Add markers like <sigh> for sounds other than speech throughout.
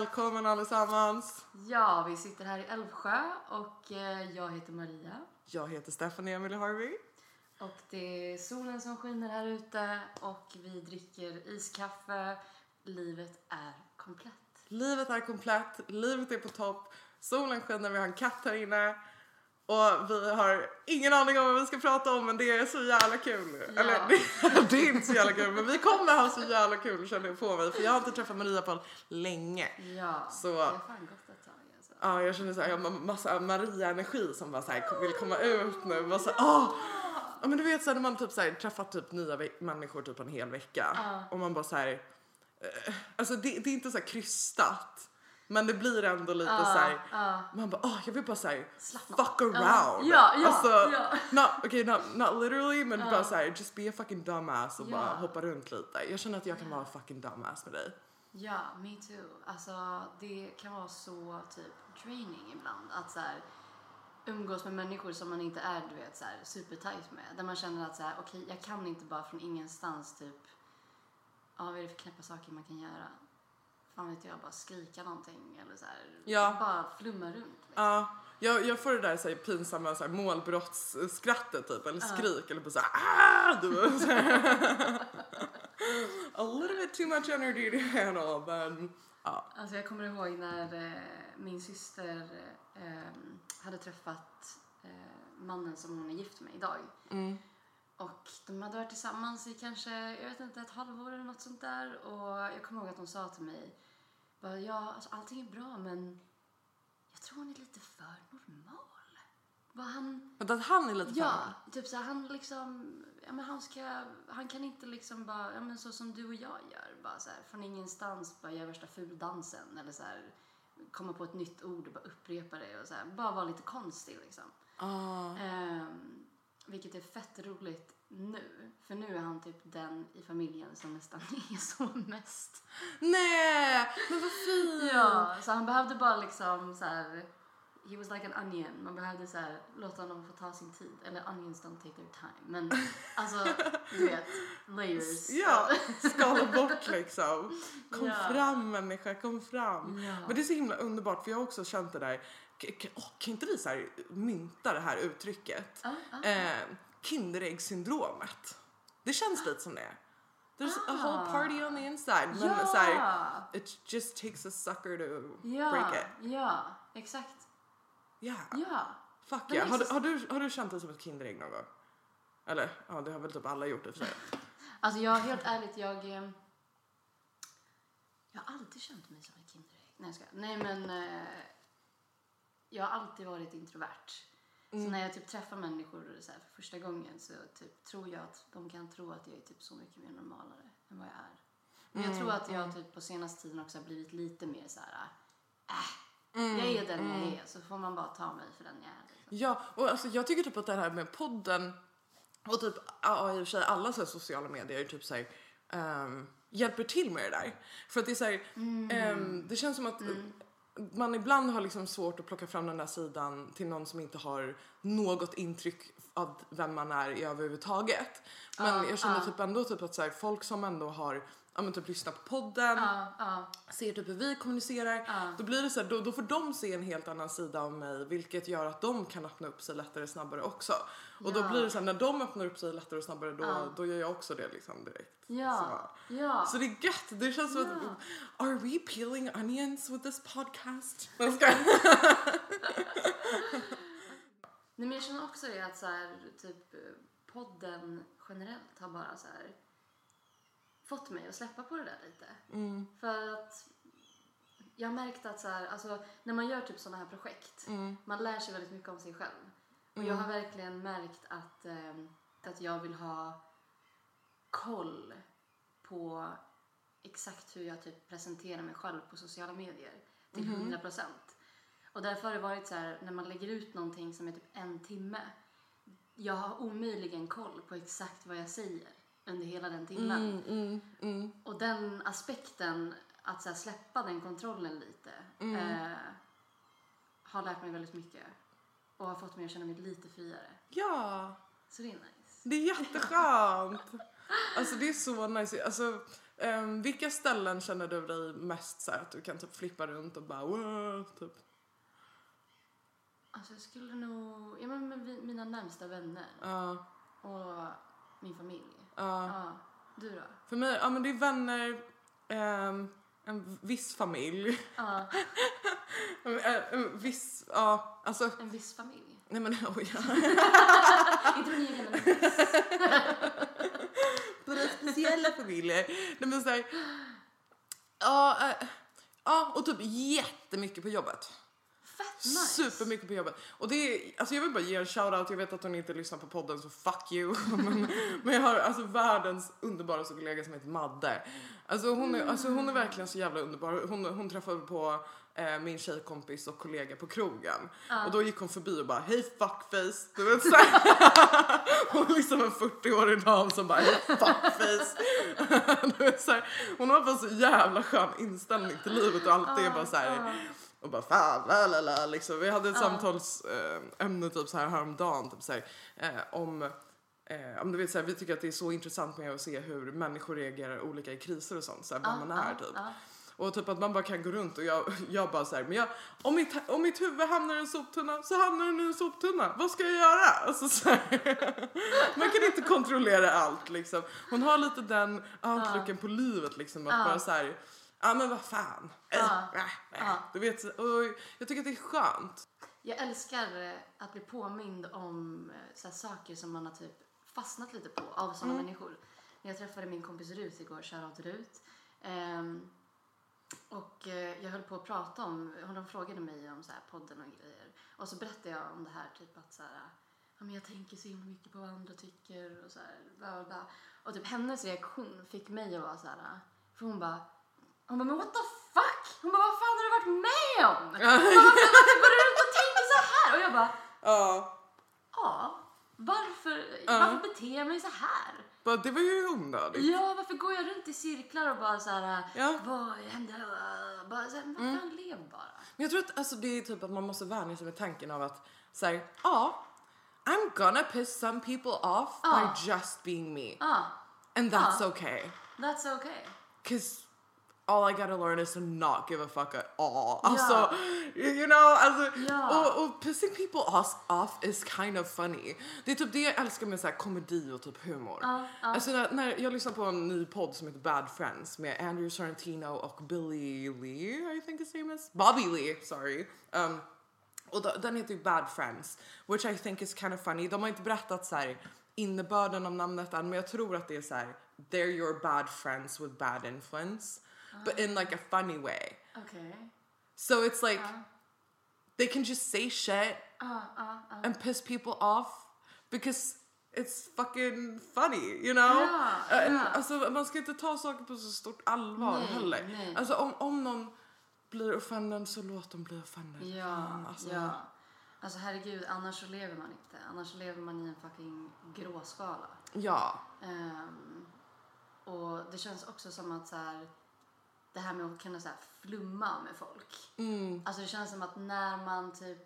Välkommen allesammans! Ja, vi sitter här i Älvsjö och eh, jag heter Maria. Jag heter Stephanie Emily Harvey. Och det är solen som skiner här ute och vi dricker iskaffe. Livet är komplett. Livet är komplett, livet är på topp, solen skiner, vi har en katt här inne och vi har ingen aning om vad vi ska prata om men det är så jävla kul. Ja. Eller <laughs> det, är inte så jävla kul men vi kommer ha så jävla kul känner jag på mig för jag har inte träffat Maria på länge. Ja, Så- det har fan gått ett tag alltså. Ja, jag känner så här, jag har massa Maria-energi som bara så här, vill komma ut nu. Bara så åh! Ja, men du vet så här, när man typ så här, träffar typ nya människor typ en hel vecka Ja. och man bara så här, eh, alltså det, det är inte så här krystat. Men det blir ändå lite så här, Ja, man bara åh jag vill bara säga Slappna fuck around. Ja, ja, alltså, ja. Not, okay, not, not literally men bara så här, just be a fucking dumbass och Ja. bara hoppa runt lite. Jag känner att jag kan vara fucking dumbass med dig. Ja, me too. Alltså, det kan vara så typ draining ibland att så här, umgås med människor som man inte är du vet, så här, supertight med. Där man känner att så här, okej, jag kan inte bara från ingenstans typ, ja vad är det för knäppa saker man kan göra? Fan vet jag, bara skrika någonting eller så här, Ja. bara flumma runt. Liksom. Ja, jag, jag får det där så här, pinsamma så här, målbrottsskrattet typ, eller skrik eller bara såhär ah! Du så här. <laughs> A little bit too much energy to handle men ja. Alltså jag kommer ihåg när eh, min syster eh, hade träffat eh, mannen som hon är gift med idag. Mm. Och de hade varit tillsammans i kanske, jag vet inte, ett halvår eller något sånt där. Och jag kommer ihåg att de sa till mig, bara, ja, alltså, allting är bra men jag tror hon är lite för normal. Bara han, Men att han är lite ja, fan. typ så här, han liksom, ja men han ska, han kan inte liksom bara, ja men så som du och jag gör, bara så här, från ingenstans bara göra värsta fuldansen eller så här, komma på ett nytt ord och bara upprepa det och så här, bara vara lite konstig liksom. Ah. Ehm, vilket är fett roligt nu. För nu är han typ den i familjen som nästan <laughs> är så mest. Nej, men vad fint! Ja, så han behövde bara liksom så här. He was like an onion. Man behövde så här, låta honom få ta sin tid. Eller onions don't take their time. Men alltså, du <laughs> vet, layers. Ja, skala bort liksom. Kom Ja. fram människa, kom fram. Ja. Men det är så himla underbart för jag har också känt det där. K- k- åh, kan inte vi så här mynta det här uttrycket? Ja, ja. Eh, Kinderäggssyndromet. Det känns lite som det. There's a whole party on the inside. Men Ja. så här, it just takes a sucker to ja, break it. ja, exakt. Yeah. Ja. Fuck Men yeah. Har, du- har, du, har du känt dig som ett Kinderägg någon gång? Eller ja, det har väl typ alla gjort i och för sig. <laughs> Alltså jag, helt ärligt, jag... eh, Jag har alltid känt mig som ett Kinderägg. Nej, jag skojar. Nej, men... eh, Jag har alltid varit introvert. Så när jag typ träffar människor så för första gången så typ, tror jag att de kan tro att jag är typ så mycket mer normalare än vad jag är. Men jag tror att jag typ på senaste tiden också har blivit lite mer så här... Äh, jag är den jag är, så får man bara ta mig för den jag är. Liksom. Ja, och alltså jag tycker typ att det här med podden och typ ja, i och för sig alla så sociala medier typ så här, ehm, hjälper till med det där. För att det är så här, ehm, det känns som att man ibland har liksom svårt att plocka fram den där sidan till någon som inte har något intryck av vem man är i överhuvudtaget. Men jag känner typ ändå typ att så här, folk som ändå har ja, men typ lyssnat på podden, Ja, ja. ser typ hur vi kommunicerar, Ja. då blir det så här, då, då får de se en helt annan sida av mig vilket gör att de kan öppna upp sig lättare snabbare också. Och då blir det så här, när de öppnar upp sig lättare och snabbare då, då gör jag också det liksom direkt. Ja, ja. Så, så det är gött, det känns som att are we peeling onions with this podcast? <laughs> Jag ska. Nej, men jag känner också det att så här, typ, eh, podden generellt har bara så här, fått mig att släppa på det där lite. Mm. För att jag har märkt att så här, alltså, när man gör typ sådana här projekt, Mm. man lär sig väldigt mycket om sig själv. Och jag har verkligen märkt att, eh, att jag vill ha koll på exakt hur jag typ presenterar mig själv på sociala medier till 100 procent. Och därför har det varit så här, när man lägger ut någonting som är typ en timme. Jag har omöjligen koll på exakt vad jag säger under hela den timmen. Mm, mm, mm. Och den aspekten, att så släppa den kontrollen lite, Mm. eh, har lärt mig väldigt mycket. Och har fått mig att känna mig lite friare. Ja. Så det är nice. Det är jätteskönt. Alltså det är så nice. Alltså, ehm, vilka ställen känner du dig mest så här, att du kan typ flippa runt och bara wow, typ? Alltså jag skulle nog, ja men mina närmsta vänner Ja, och min familj. Ja. Ja. Du då? För mig, ja men det är vänner, ehm, en viss familj, Ja, <laughs> en, en viss, ja alltså, en viss familj. nej men <laughs> oj. <laughs> Inte min egen, men en viss. Några speciella familjer. Nej men såhär, ja, eh, ja och typ jättemycket på jobbet. Nice. Supermycket på jobbet. Och det är, alltså jag vill bara ge en shoutout, jag vet att hon inte lyssnar på podden så fuck you. <laughs> men, men jag har alltså världens underbaraste kollega som heter Madde. Alltså hon är, alltså hon är verkligen så jävla underbar. Hon, hon träffade på eh, min tjejkompis och kollega på krogen. Och då gick hon förbi och bara hej fuckface. Du vet såhär. <laughs> hon är liksom en 40-årig dam som bara hej fuckface. <laughs> du vet, såhär. Hon har bara så jävla skön inställning till livet och alltid är bara såhär och bara fan, la la la liksom. Vi hade ett samtalsämne typ så här häromdagen typ så här, eh, om eh, om du vet så här, vi tycker att det är så intressant med att se hur människor reagerar olika i kriser och sånt, så här, vad man är typ. ja. Och typ att man bara kan gå runt och jag, <laughs> jag bara så här, men jag, om, mitt, om mitt huvud hamnar i en soptunna så hamnar den i en soptunna. Vad ska jag göra? Alltså, så här, <laughs> man kan inte kontrollera allt liksom. Hon har lite den outlooken på livet liksom. Att bara så här, ja men vad fan. Äh, Ja. äh, äh. Du vet, och jag tycker att det är skönt. Jag älskar eh, att bli påmind om eh, så saker som man har typ fastnat lite på av sådana människor. När jag träffade min kompis Rut igår, shoutout Rut. Ehm, och eh, jag höll på att prata om, hon frågade mig om så här, podden och grejer. Och så berättade jag om det här typ att så här, ja, men jag tänker så himla mycket på vad andra tycker och så här, bla bla bla. Och typ hennes reaktion fick mig att vara så här, för hon bara, hon bara, men what the fuck? Hon bara, vad fan har du varit med om? Hon bara, varför, går du runt och tänker så här? Och jag bara, Ja, ja, varför, varför beter jag mig så här? bara, det var ju onödigt. Ja, varför går jag runt i cirklar och bara så här, Ja. vad händer? Bara så här, vad fan, lev bara. Men jag tror att alltså, det är typ att man måste vänja sig med tanken av att säga ja, I'm gonna piss some people off Ja. by just being me. Ja, And that's Ja. okay. that's okay. Cause all I gotta learn is to not give a fuck at all. Alltså, you know, alltså, Ja. och, och pissing people off, off is kind of funny. Det är typ det jag älskar med så här komedi och typ humor. Ja, ja. Alltså när, när jag lyssnar på en ny podd som heter Bad Friends med Andrew Sorrentino och Billy Lee, I think his name is. Bobby Lee, sorry. Um, och då, den heter ju Bad Friends, which I think is kind of funny. De har inte berättat så här innebörden av namnet än, men jag tror att det är så här, they're your bad friends with bad influence, but in like a funny way. Okej. So it's like they can just say shit Ja, ja, ja. and piss people off because it's fucking funny, you know? Ja, Uh, ja. Alltså, man ska inte ta saker på så stort allvar Nej, heller. nej. Alltså om, om någon blir offended så låt dem bli offended. Ja, Fan, alltså. ja. Alltså herregud, annars så lever man inte. Annars så lever man i en fucking gråskala. Ja. Ehm, och det känns också som att så här, det här med att kunna så här, flumma med folk. Mm. Alltså det känns som att när man typ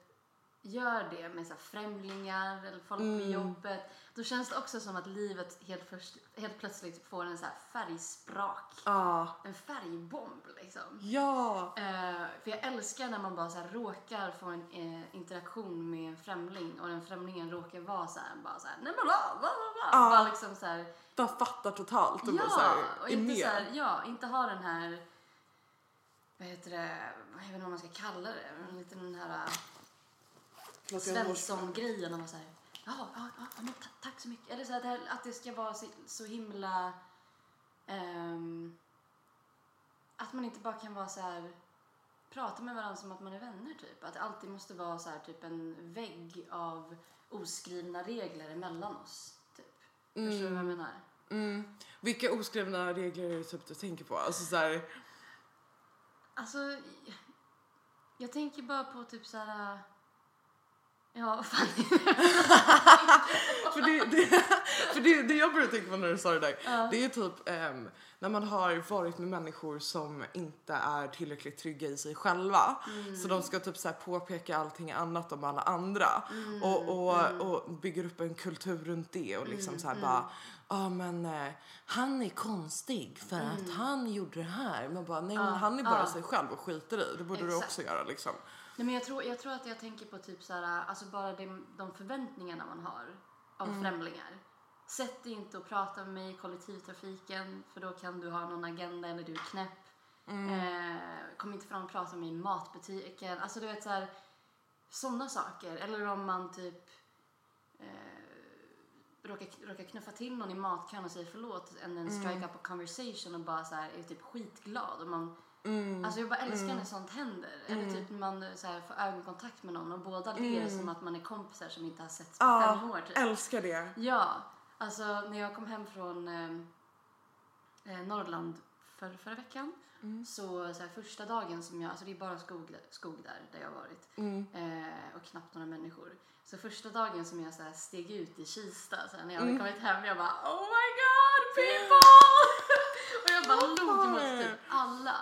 gör det med så här, främlingar eller folk Mm. på jobbet. Då känns det också som att livet helt, först, helt plötsligt får en så här färgsprak. Ja. En färgbomb liksom. Ja. Eh, för jag älskar när man bara så här råkar få en eh, interaktion med en främling och den främlingen råkar vara så här, bara så här, nej men bla bla bla. Ja. Bara liksom så här, De fattar totalt och bara ja, så här, och inte med. så här, ja, inte ha den här, vad heter det, jag vet inte vad man ska kalla det, men lite den här eh, Svensson-grejen så här, ja, ja, ja, men tack så mycket. Eller så här, att det ska vara så, himla, ehm, att man inte bara kan vara så här, prata med varandra som att man är vänner typ. Att det alltid måste vara så här typ en vägg av oskrivna regler emellan oss. Typ. Förstår du vad jag menar? Mm. Vilka oskrivna regler är det typ du tänker på? Alltså så här, Alltså, jag tänker bara på typ så här, ja <laughs> vad fan. För det, det, För det, det jag började tänka på när du sa det där, det är typ ehm, när man har varit med människor som inte är tillräckligt trygga i sig själva. Så de ska typ så påpeka allting annat om alla andra. Och, och, och bygger upp en kultur runt det och liksom så här bara Ja men eh, han är konstig för att han gjorde det här. Man bara nej men han är bara sig själv och skiter i. Det borde du Exakt. också göra liksom. Nej, men jag, tror, jag tror att jag tänker på typ så här, alltså bara de, de förväntningarna man har av Mm. främlingar. Sätt dig inte och prata med mig i kollektivtrafiken för då kan du ha någon agenda eller du är knäpp. Mm. Eh, kom inte fram och prata med mig i matbutiken. Alltså du vet så här, sådana saker. Eller om man typ eh, råkar, råkar knuffa till någon i matkön och säger förlåt and then strike up a conversation och bara så här, är typ skitglad. Och man, Alltså jag bara älskar när sånt händer. Eller typ man så här, får ögonkontakt med någon och båda ler som att man är kompisar som inte har setts på Ja, fem år. Typ. älskar det. Ja, alltså när jag kom hem från eh, eh, Norrland för, förra veckan så, så här, första dagen som jag, alltså det är bara skog, skog där, där jag har varit. Eh, och knappt några människor. Så första dagen som jag så här, steg ut i Kista så här, när jag hade kommit hem jag bara oh my god people! <laughs> och jag bara log mot typ alla.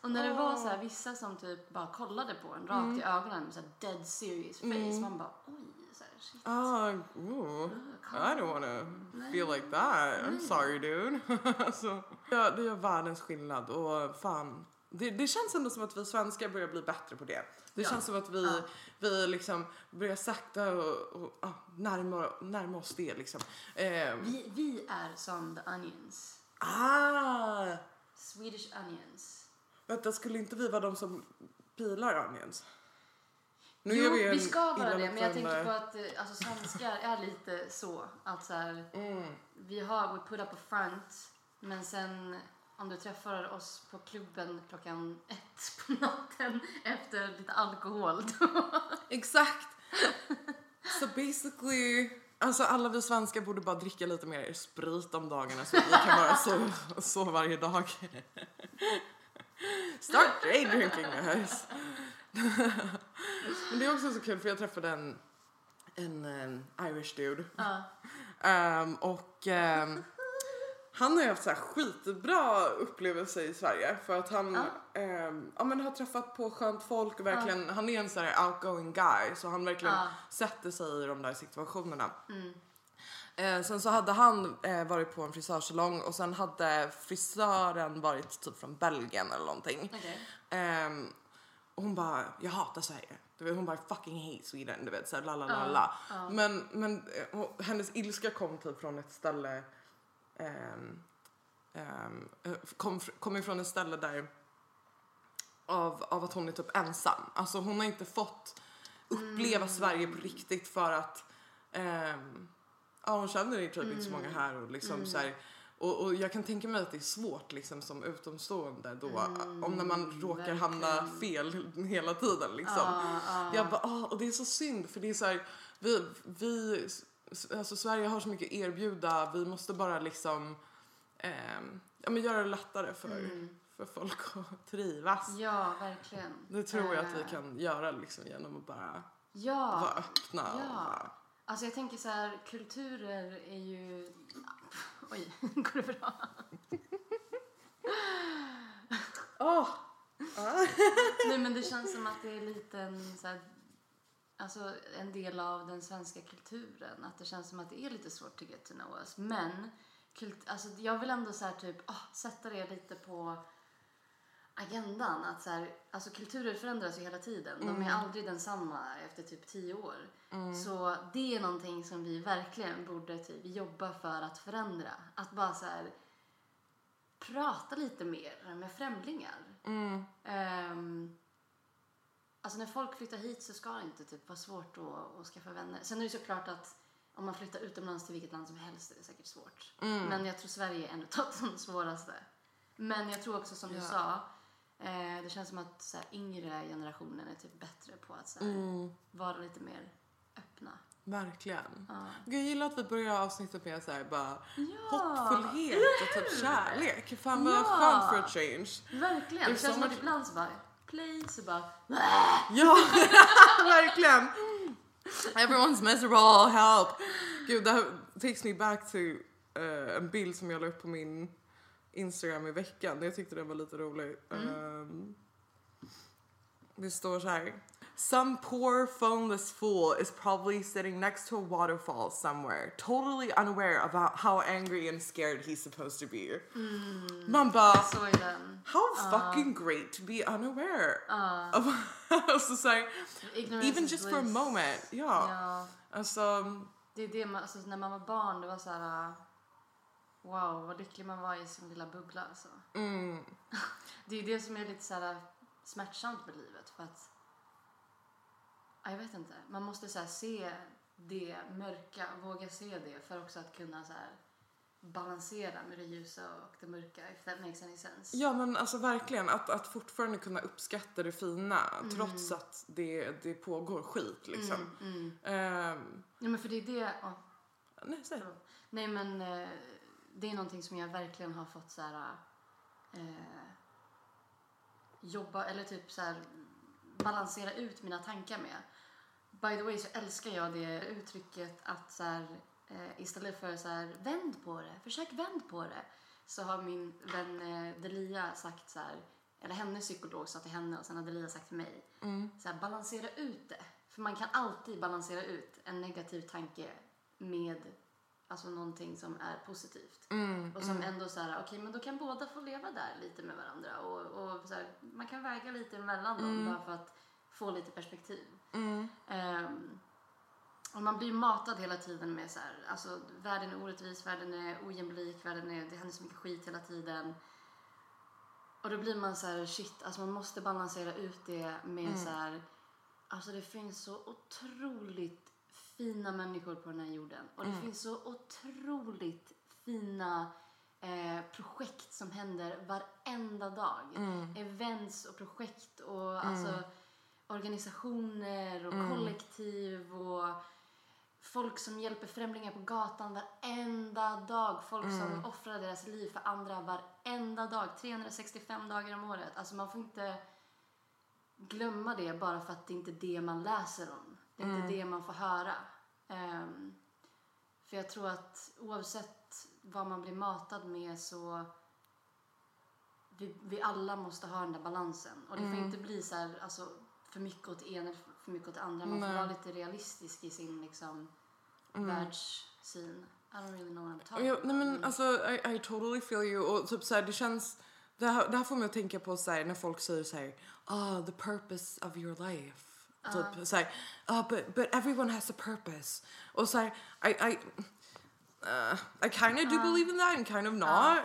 Och när det var så här, vissa som typ bara kollade på en rakt i ögonen med så här dead serious face man bara oj shit. Ah, ooh, I don't wanna feel like that. I'm sorry dude. <laughs> alltså, ja, det gör världens skillnad och fan. Det, det känns ändå som att vi svenskar börjar bli bättre på det. Det Ja. känns som att vi, vi liksom börjar sakta och, och ah, närma, närma oss det liksom. Eh, Vi, vi är som the onions. ah! Swedish onions. Vänta, skulle inte vi vara de som pilar onions? Nu jo, vi, ska vara det, men jag tänker på att eh, alltså, svenskar är lite så. Att så här, Mm. vi har we put up a front, men sen om du träffar oss på klubben klockan ett på natten efter lite alkohol, då... Exakt! Så basically, alltså alla vi svenskar borde bara dricka lite mer sprit om dagarna så vi kan bara sova, sova varje dag. Start day drinking guys! Men det är också så kul för jag träffade en, en um, Irish dude Ja. Ehm, och ehm, han har ju haft så här skitbra upplevelser i Sverige för att han ehm, ja, men har träffat på skönt folk och verkligen, han är en så här outgoing guy så han verkligen Ja. sätter sig i de där situationerna. Mm. Eh, sen så hade han eh, varit på en frisörsalong och sen hade frisören varit typ från Belgien eller någonting. Okej. Ehm, och hon bara, jag hatar Sverige. Du vet, hon bara fucking hate Sweden, du vet såhär la la la la. Men, men eh, hennes ilska kom typ från ett ställe, eh, kom, kom ifrån ett ställe där av, av att hon är typ ensam. Alltså hon har inte fått uppleva Sverige på riktigt för att ehm, ja, hon känner ju typ inte så många här och liksom så här, och, och jag kan tänka mig att det är svårt liksom som utomstående då om när man råkar hamna fel hela tiden liksom. Ja, ja. Jag bara, ah, och det är så synd för det är så här, vi, vi, alltså Sverige har så mycket att erbjuda, vi måste bara liksom ehm, ja, men göra det lättare för, för folk att trivas. Ja, verkligen. Det tror jag att vi Eh, kan göra liksom genom att bara Ja. vara öppna. Och Ja. bara, Alltså jag tänker så här, kulturer är ju... <laughs> Oj, <laughs> går det bra? Åh! <laughs> Nej men det känns som att det är lite en, så här, alltså en del av den svenska kulturen. Att det känns som att det är lite svårt to get to know us. Men kult, alltså jag vill ändå så här, typ, ah, sätta det lite på agendan. Att så här, alltså kulturer förändras ju hela tiden. De är aldrig densamma efter typ tio år. Så det är någonting som vi verkligen borde typ jobba för att förändra. Att bara så här prata lite mer med främlingar. Mm. Ehm, alltså när folk flyttar hit så ska det inte typ vara svårt att, att skaffa vänner. Sen är det såklart att om man flyttar utomlands till vilket land som helst är det säkert svårt. Mm. Men jag tror Sverige är en av de svåraste. Men jag tror också som du Ja. sa, eh, det känns som att så här, yngre generationen är typ bättre på att så här, Mm, vara lite mer öppna. verkligen. Ja. Jag gillar att vi börjar avsnittet med så här bara Ja, hoppfullhet och typ kärlek. Fan vad Ja. skönt för a change. verkligen. Det Det känns som att ibland så bara, play, så bara, Ja, <laughs> verkligen. Everyone's miserable, help. Gud, det här takes me back to eh, en bild som jag la upp på min Instagram i veckan. Jag tyckte den var lite rolig. Ehm, det står så här. Some poor phoneless fool is probably sitting next to a waterfall somewhere, totally unaware about how angry and scared he's supposed to be. Man bara, Så är den. how fucking great to be unaware. Of, alltså så här, Ignorance even just for a moment. Ja. Ja, Alltså, det är det man, alltså, när man var barn, det var så här. uh, Wow, vad lycklig man var i sin lilla bubbla alltså. mm, <laughs> Det är det som är lite så här uh, smärtsamt med livet för att jag vet inte, man måste så här se det mörka, våga se det för också att kunna så balansera med det ljusa och det mörka if that makes any sense. ja men alltså verkligen att, att fortfarande kunna uppskatta det fina Mm. trots att det, det pågår skit liksom. Mm. Ehm, Ja men för det är det, ja, nej, säg. nej men eh, det är någonting som jag verkligen har fått så här eh, jobba eller typ så här balansera ut mina tankar med. By the way så älskar jag det uttrycket att så här, eh, istället för så här vänd på det, försök vänd på det. Så har min vän eh, Delia sagt så här, eller hennes psykolog sa till henne och sen har Delia sagt till mig. Så här, balansera ut det. För man kan alltid balansera ut en negativ tanke med alltså någonting som är positivt. och som ändå så här, okej men då kan båda få leva där lite med varandra och, och så här, man kan väga lite emellan dem bara för att få lite perspektiv. Ehm, och man blir matad hela tiden med så här, alltså världen är orättvis, världen är ojämlik, världen är, det händer så mycket skit hela tiden. Och då blir man så här, shit, alltså man måste balansera ut det med så här, alltså det finns så otroligt fina människor på den här jorden. Och det finns så otroligt fina eh, projekt som händer varenda dag. Events och projekt och alltså organisationer och kollektiv och folk som hjälper främlingar på gatan varenda dag. Folk som offrar deras liv för andra varenda dag. 365 dagar om året. Alltså man får inte glömma det bara för att det inte är det man läser om. Det är inte det man får höra. Ehm, för jag tror att oavsett vad man blir matad med så vi, vi alla måste ha den där balansen. Och det får inte bli så här, alltså, för mycket åt ena eller för mycket åt andra. Man får Nej. vara lite realistisk i sin liksom, världssyn. I don't really know what I'm talking about. nej men alltså I, I totally feel you och typ så här, det känns det här, det här får mig att tänka på så här, när folk säger så här, ah the purpose of your life. Typ så här, ah but, but everyone has a purpose. Och så här, I, I, uh, I kind of do believe in that and kind of not.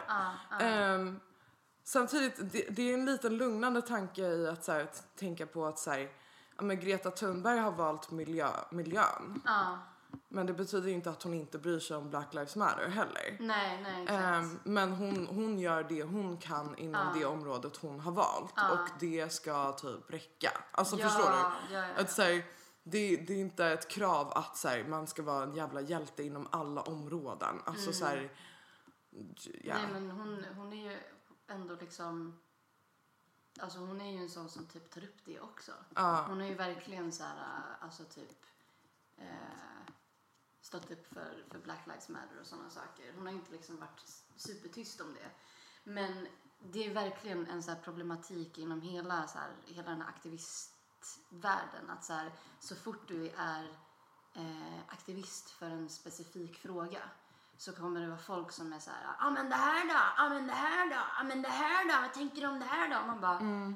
Ehm, samtidigt, det, det är en liten lugnande tanke i att, så här, att tänka på att så här, ja, men Greta Thunberg har valt miljö, miljön. Men det betyder inte att hon inte bryr sig om Black Lives Matter heller. nej, nej, exakt. Ehm, men hon, hon gör det hon kan inom det området hon har valt och det ska typ räcka. Alltså Ja, förstår du? ja, ja. Att, så här, det, det är inte ett krav att så här, man ska vara en jävla hjälte inom alla områden. Alltså så här, ja. Nej men hon, hon är ju ändå liksom... Alltså hon är ju en sån som typ tar upp det också. Ja. Hon har ju verkligen så här, alltså typ eh, stått upp för, för Black Lives Matter och sådana saker. Hon har inte liksom varit supertyst om det. Men det är verkligen en så problematik inom hela, så här, hela den här aktivistvärlden. Att så, här, så fort du är eh, aktivist för en specifik fråga så kommer det vara folk som är så här, ja ah, men det här då, ja ah, men det här då, ja ah, men det här då, vad tänker du om det här då? Man bara,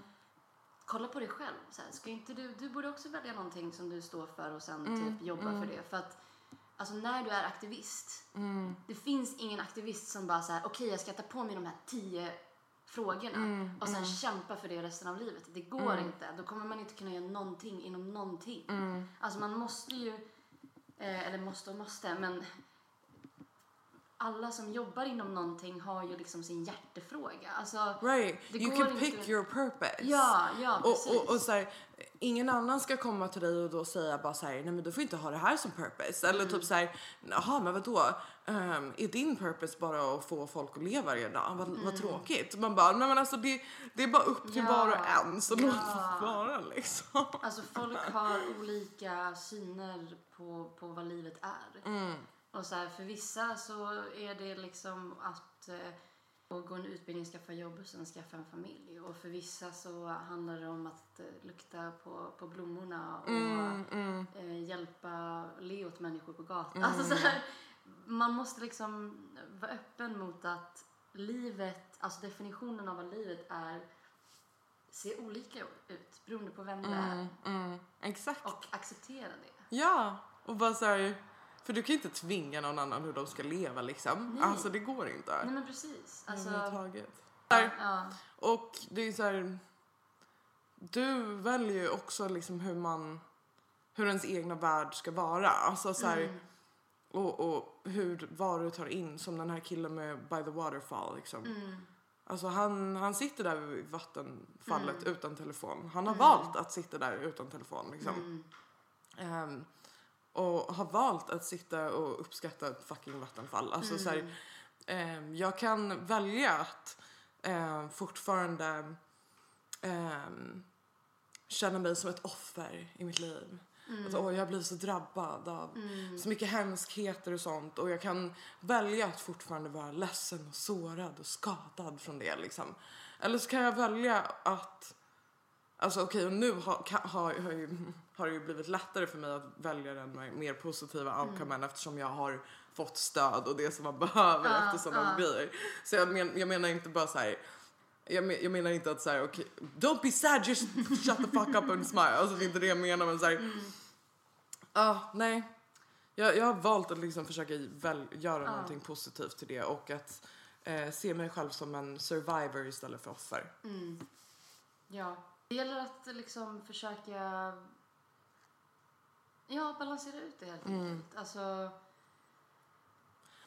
kolla på dig själv. Så här, ska inte du, du borde också välja någonting som du står för och sen typ jobba för det. För att alltså, när du är aktivist, det finns ingen aktivist som bara så här, okej jag ska ta på mig de här tio frågorna och sen kämpa för det resten av livet. Det går inte. Då kommer man inte kunna göra någonting inom någonting. Alltså man måste ju, eh, eller måste och måste, men alla som jobbar inom någonting har ju liksom sin hjärtefråga. Alltså, Right, you can pick inte- your purpose. Ja, ja, precis. Och, och, och så här, ingen annan ska komma till dig och då säga bara så här, nej men du får inte ha det här som purpose. Eller Mm. typ så här, jaha men vadå, um, är din purpose bara att få folk att leva varje dag? Vad, vad tråkigt. Man bara, nej men alltså det, det är bara upp till Mm. Ja, var och en så låt ja. det vara liksom. Alltså folk har olika syner på, på vad livet är. Och så här, för vissa så är det liksom att eh, gå en utbildning, skaffa jobb och sen skaffa en familj. Och för vissa så handlar det om att eh, lukta på, på blommorna och Mm, mm, eh, hjälpa, le åt människor på gatan. Alltså så här, man måste liksom vara öppen mot att livet, alltså definitionen av vad livet är, ser olika ut beroende på vem du är. mm, mm. Exakt. Och acceptera det. Ja, och bara så här, för du kan ju inte tvinga någon annan hur de ska leva liksom. Nej. Alltså det går inte. Nej men precis. Alltså, Överhuvudtaget. Där, ja, Och det är så här, du väljer ju också liksom hur man, hur ens egna värld ska vara. Alltså så här, Mm. och, och hur, vad du tar in som den här killen med By the Waterfall liksom. mm, Alltså han, han sitter där vid vattenfallet Mm. utan telefon. Han har valt att sitta där utan telefon liksom. mm, Ehm, och har valt att sitta och uppskatta ett fucking vattenfall. Alltså så här, mm, ehm, jag kan välja att ehm, fortfarande ehm, känna mig som ett offer i mitt liv. Att, åh, jag blir så drabbad av mm, så mycket hemskheter och sånt. Och jag kan välja att fortfarande vara ledsen och sårad och skadad från det liksom. Eller så kan jag välja att Alltså okej, och nu har, ka- har, har, ju, har det ju blivit lättare för mig att välja den mer positiva outcomen eftersom jag har fått stöd och det som man <laughs> behöver Ja, efter sådana ja. grejer. Så jag, men, jag menar inte bara så här. Jag, men, jag menar inte att så här, okej, don't be sad, just shut the fuck up and smile. Alltså det är inte det jag menar men så här. Mm. Ja, nej. Jag, jag har valt att liksom försöka väl, göra Ja. någonting positivt till det och att eh, se mig själv som en survivor istället för offer. mm. Ja. Det gäller att liksom försöka ja, balansera ut det helt Mm. enkelt. Alltså,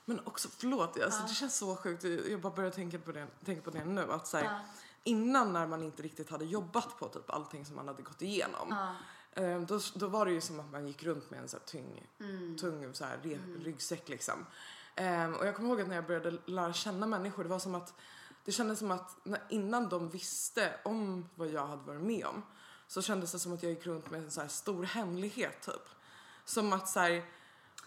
Men också, förlåt, alltså, Ja. det känns så sjukt. Jag bara börjar tänka på det, tänka på det nu. Att, så här, ja, Innan när man inte riktigt hade jobbat på typ allting som man hade gått igenom. ja, Eh, då, då var det ju som att man gick runt med en så här tung, mm, tung så här, re, ryggsäck liksom. Eh, och jag kommer ihåg att när jag började lära känna människor, det var som att det kändes som att när, innan de visste om vad jag hade varit med om så kändes det som att jag gick runt med en så här stor hemlighet typ. Som att så här,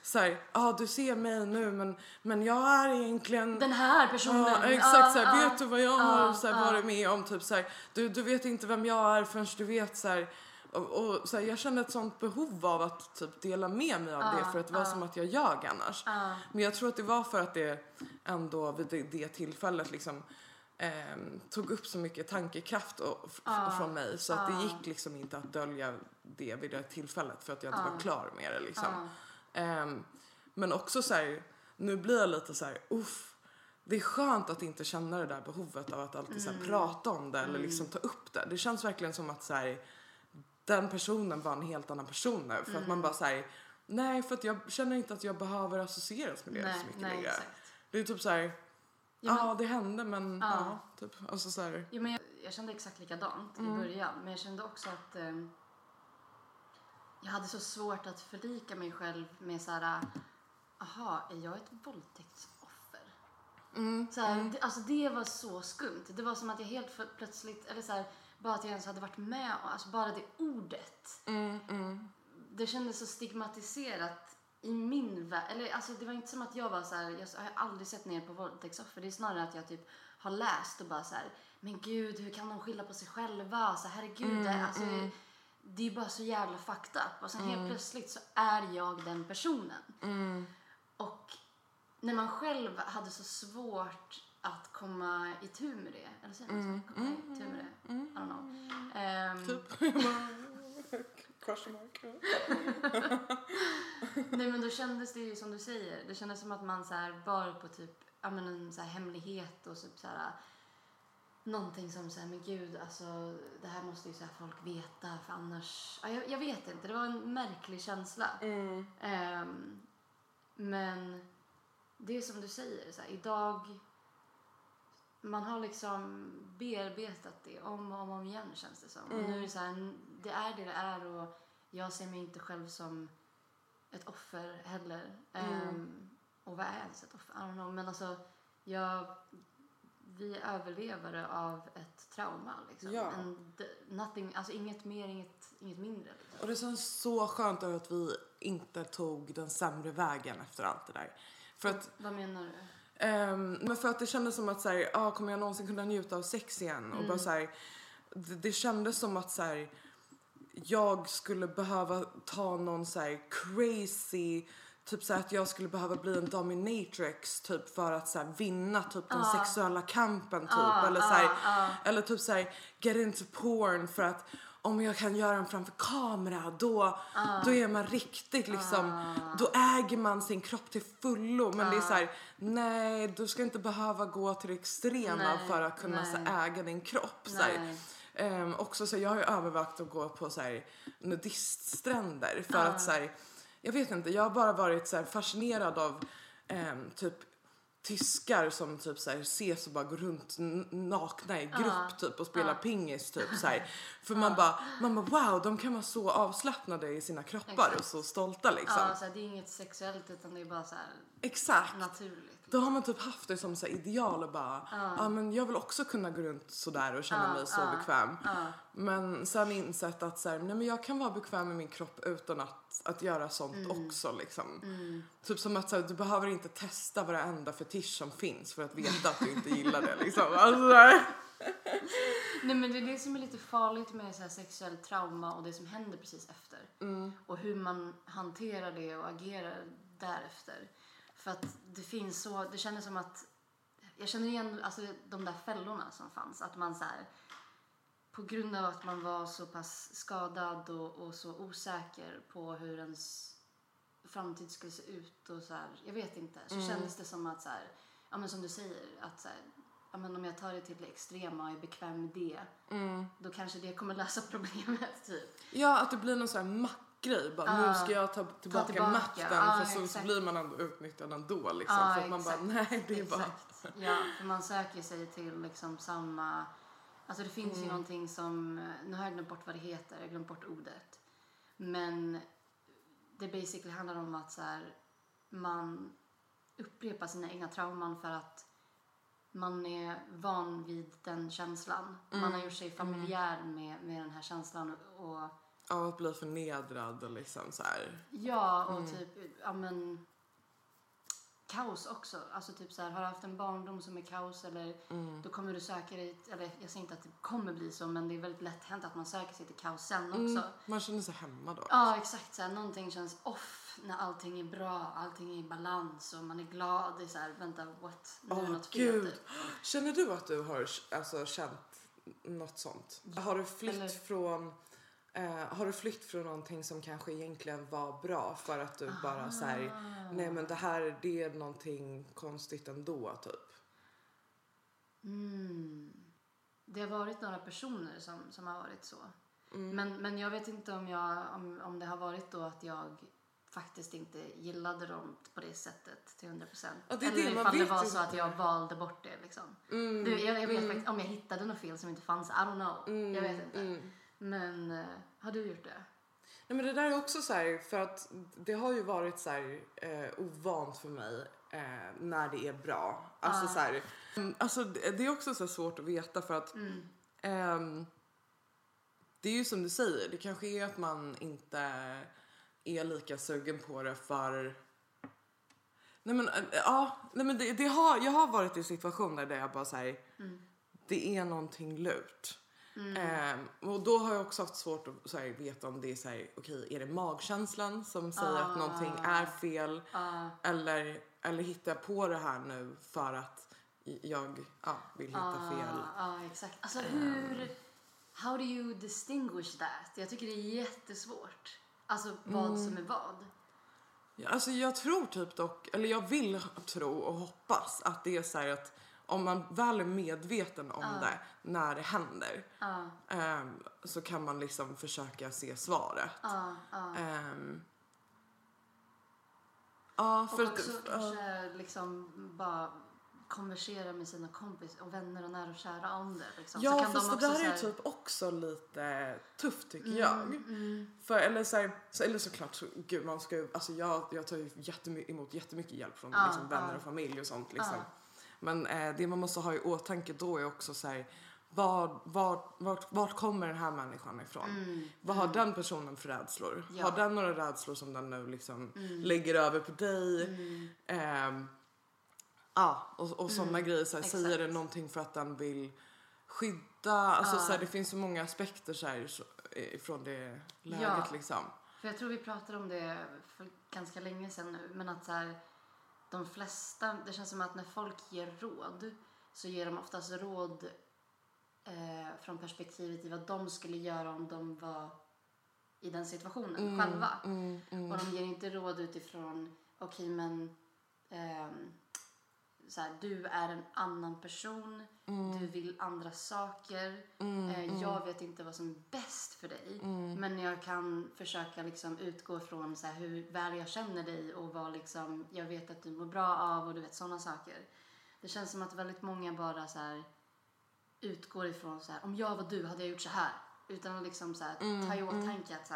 så här, ah, du ser mig nu men, men jag är egentligen Den här personen. Ja, exakt såhär, Ja, vet du vad jag ja, har ja. varit med om? Typ såhär, du, du vet inte vem jag är förrän du vet såhär. Och, och såhär, jag kände ett sånt behov av att typ dela med mig av Ja, det för att det var ja. som att jag ljög annars. Ja, Men jag tror att det var för att det ändå vid det, det tillfället liksom ehm, tog upp så mycket tankekraft och, Ja, från mig så att ja. det gick liksom inte att dölja det vid det tillfället för att jag inte Ja. var klar med det liksom. Ehm, men också så här, nu blir jag lite så här, uff. Det är skönt att inte känna det där behovet av att alltid så här, Mm. prata om det eller liksom ta upp det. Det känns verkligen som att så här, den personen var en helt annan person nu. För att Mm. man bara säger nej för att jag känner inte att jag behöver associeras med det så nej, mycket nej, längre. exakt. Det är typ så här, ja Ja, men- det hände men ja, Ja. typ. Alltså så här, Jo, men jag, jag kände exakt likadant Mm. i början. Men jag kände också att ehm, jag hade så svårt att förlika mig själv med så här, aha, är jag ett våldtäktsoffer? mm, Så här, det, alltså det var så skumt. Det var som att jag helt för, plötsligt, eller så här, bara att jag ens hade varit med alltså bara det ordet. mm, mm, Det kändes så stigmatiserat i min värld. Eller alltså det var inte som att jag var så här, jag har aldrig sett ner på våldtäktsoffer. Det är snarare att jag typ har läst och bara så här, men gud hur kan de skylla på sig själva? Så herregud, det, alltså, det är bara så jävla fucked up. Och sen helt plötsligt så är jag den personen. mm, Och när man själv hade så svårt att komma i tur med det, eller säger man så? Komma i tur med det? I don't know. Ehm, typ. <laughs> Question mark. <laughs> Nej men då kändes det ju som du säger, det kändes som att man så här bar på typ, ja men en så här hemlighet och typ så här någonting som så här, men gud alltså det här måste ju så här folk veta för annars, ja, jag, jag vet inte, det var en märklig känsla. Mm, Ehm, men det är som du säger, så här, idag man har liksom bearbetat det om och om, och om igen känns det som. Och nu är det så här, det är det det är och jag ser mig inte själv som ett offer heller. Mm. Ehm, och vad är ens ett offer? I don't know. Men alltså, jag vi är överlevare av ett trauma. Liksom. Ja. And nothing, alltså inget mer, inget, inget mindre. Liksom. Och det känns så skönt att vi inte tog den sämre vägen efter allt det där. För att, Vad menar du? Ehm, men för att det kändes som att så här, ah, kommer jag någonsin kunna njuta av sex igen? Och bara så här, det, det kändes som att så här, jag skulle behöva ta någon så här crazy Typ så att jag skulle behöva bli en dominatrix typ för att så vinna typ den sexuella kampen typ. Eller så här, eller typ så get into porn för att om jag kan göra den framför kamera då, då är man riktigt liksom, då äger man sin kropp till fullo. Men det är så här, nej du ska inte behöva gå till det extrema Nej, för att kunna så äga din kropp. Så. Ehm, också så jag har ju övervägt att gå på så här nudiststränder för att så här, jag vet inte, jag har bara varit så fascinerad av ehm, typ tyskar som typ så här ses och bara går runt nakna i grupp typ och spelar pingis typ så här. <laughs> För man bara, man bara wow, de kan vara så avslappnade i sina kroppar Exakt. och så stolta liksom. Ja, så här, det är inget sexuellt utan det är bara så här Exakt. naturligt. Då har man typ haft det som så ideal och bara, ja men jag vill också kunna gå runt sådär och känna mig så bekväm. Men sen insett att så här, nej men jag kan vara bekväm med min kropp utan att, att göra sånt också liksom. Typ som att så här, du behöver inte testa varenda fetisch som finns för att veta att du inte gillar det liksom. <laughs> Alltså. Nej men det är det som är lite farligt med så sexuellt trauma och det som händer precis efter. Och hur man hanterar det och agerar därefter. För att det finns så, det kändes som att, jag känner igen alltså, de där fällorna som fanns. Att man så här, på grund av att man var så pass skadad och, och så osäker på hur ens framtid skulle se ut och så här, jag vet inte, så kändes det som att så här, ja men som du säger, att så här, ja men om jag tar det till det extrema och är bekväm med det, då kanske det kommer lösa <laughs> problemet typ. Ja, att det blir någon sån här mackgrej. Bara, nu ska jag ta tillbaka, tillbaka. makten Ja, för så, så blir man ändå utnyttjad ändå liksom. Ja, för att man bara, nej det är bara... Ja, för man söker sig till liksom samma... Alltså det finns ju någonting som... Nu har jag glömt bort vad det heter, jag har glömt bort ordet. Men det basically handlar om att så här, man upprepar sina egna trauman för att man är van vid den känslan. Man har gjort sig familjär med, med den här känslan och Av att bli förnedrad och liksom så här. Ja, och typ, ja men kaos också. Alltså typ så här, har du haft en barndom som är kaos eller då kommer du söka dig, eller jag säger inte att det kommer bli så men det är väldigt lätt hänt att man söker sig till kaos sen också. Man känner sig hemma då. Ja, exakt. Så här, någonting känns off när allting är bra, allting är i balans och man är glad. Det är så här, vänta, what? Nu är det Åh något fel. gud. Typ. Känner du att du har alltså, känt något sånt? Har du flytt Eller- från eh, har du flytt från någonting som kanske egentligen var bra för att du bara så här, nej men det här det är någonting konstigt ändå typ? Mm. Det har varit några personer som, som har varit så. Mm. Men, men jag vet inte om, jag, om, om det har varit då att jag faktiskt inte gillade dem på det sättet till 100 procent. Ja, Eller det, ifall det var så att jag valde bort det. Liksom. Mm, Du, jag, jag vet faktiskt om jag hittade något fel som inte fanns. I don't know. Mm, jag vet inte. Men eh, har du gjort det? Nej men det där är också så här, för att det har ju varit så här eh, ovant för mig eh, när det är bra. Alltså så här, mm, alltså det det är också så här svårt att veta för att ehm, det är ju som du säger, det kanske är att man inte är lika sugen på det för Nej men eh, ja, nej men det, det har, jag har varit i situationer där jag bara säger det är någonting lurt. Ehm, och då har jag också haft svårt att så här, veta om det är så här, okej, är det magkänslan som säger att någonting är fel? Eller, eller hittar jag på det här nu för att jag ja, vill hitta fel? Ja, ja, exakt. Alltså hur... How do you distinguish that? Jag tycker det är jättesvårt. Alltså vad Mm. som är vad. Ja, Alltså jag tror typ dock, eller jag vill tro och hoppas att det är så här att om man väl är medveten om det när det händer ehm, så kan man liksom försöka se svaret. Ja. Ehm, ja, för Och att... också ja. kanske liksom bara konversera med sina kompisar och vänner och nära och kära om det. Liksom. Ja, så kan fast de det också där så är här, typ också lite tufft tycker Mm, jag. För, eller, så här, så, eller såklart, så, gud, man ska, ju- alltså jag, jag tar ju jättemy, emot jättemycket hjälp från Ja, liksom, vänner ja. och familj och sånt. Liksom. Men eh, det man måste ha i åtanke då är också så här, vad, vad, vart, vart kommer den här människan ifrån? Vad har den personen för rädslor? Mm. Ja. Har den några rädslor som den nu liksom lägger över på dig? Mm. Ehm, Ja, och, och sådana grejer. Så här, Exakt. säger den någonting för att den vill skydda? Alltså, Ja. så här, det finns så många aspekter så här, ifrån det läget Ja. liksom. För jag tror vi pratade om det för ganska länge sedan nu. Men att så här, de flesta, det känns som att när folk ger råd så ger de oftast råd eh, från perspektivet i vad de skulle göra om de var i den situationen själva. Mm, mm. Och de ger inte råd utifrån, okej men ehm, så här, du är en annan person, Mm. du vill andra saker. eh, Jag vet inte vad som är bäst för dig. Mm. Men jag kan försöka liksom utgå från så här, hur väl jag känner dig och vad liksom, jag vet att du mår bra av och du vet sådana saker. Det känns som att väldigt många bara så här, utgår ifrån så om jag var du hade jag gjort så här. Utan att liksom så Mm, ta i åtanke att så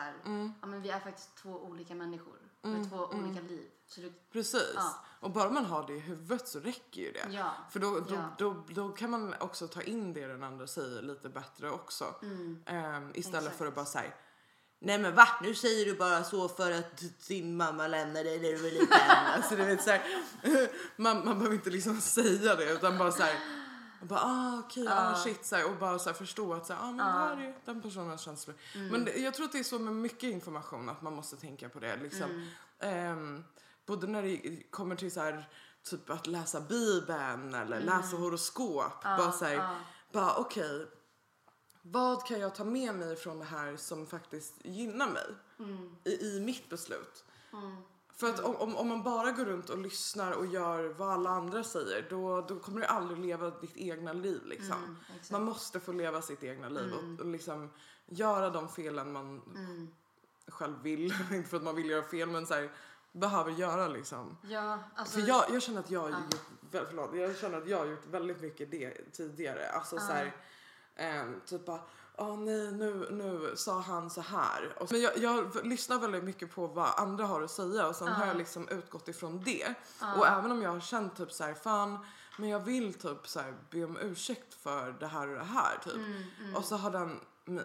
ja, men vi är faktiskt två olika människor med två olika liv. Så du, Precis. Ja. Och bara man har det i huvudet så räcker ju det. Ja. För då, då, Ja. då, då kan man också ta in det den andra säger lite bättre också. Ehm, istället Mm. Exakt. för att bara säga Nej men va? Nu säger du bara så för att din mamma lämnade dig när du var liten. <laughs> alltså du vet såhär, <laughs> man, man behöver inte liksom <laughs> säga det utan bara såhär bara ah okej, ah shit så här, och bara så här, förstå att så här, ah, men det här är den personens känslor. Mm. Men det, jag tror att det är så med mycket information att man måste tänka på det liksom. Mm. Ehm, både när det kommer till så här typ att läsa bibeln eller läsa horoskop. bara så här, Mm. ja. bara okej. vad kan jag ta med mig från det här som faktiskt gynnar mig Mm. i, i mitt beslut? För att om, om, om man bara går runt och lyssnar och gör vad alla andra säger då, då kommer du aldrig leva ditt egna liv liksom. Mm, man måste få leva sitt egna liv och, och liksom göra de felen man Mm. själv vill. <laughs> Inte för att man vill göra fel men så här, behöver göra liksom. ja, alltså, För jag, jag känner att jag har gjort, väl- förlåt, jag känner att jag har gjort väldigt mycket det tidigare. Alltså så här, ehm, typ bara, åh nej nu, nu sa han så här. Och, men jag, jag lyssnar väldigt mycket på vad andra har att säga och sen har jag liksom utgått ifrån det. Och även om jag har känt typ så här, fan men jag vill typ så här, be om ursäkt för det här och det här typ. Och så har den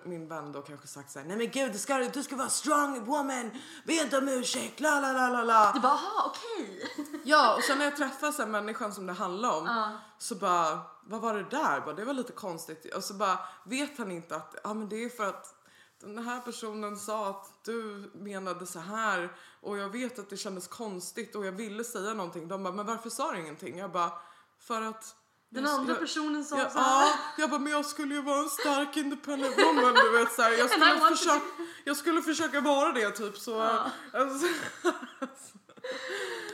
min vän då kanske sagt så här, nej men gud du ska, du ska vara strong woman, be inte om ursäkt, la la la la la. Du bara, aha, okej. <laughs> Ja, och sen när jag träffar så här människan som det handlar om så bara, vad var det där? Bara, det var lite konstigt. Och så bara vet han inte att ja, men det är för att den här personen sa att du menade så här och jag vet att det kändes konstigt och jag ville säga någonting. De bara, men varför sa du ingenting? Jag bara, för att Den andra jag- personen sa jag, så här. ja, jag bara, men jag skulle ju vara en stark independent woman, du vet så här. Jag skulle, <laughs> försöka, jag skulle försöka vara det typ så. Alltså,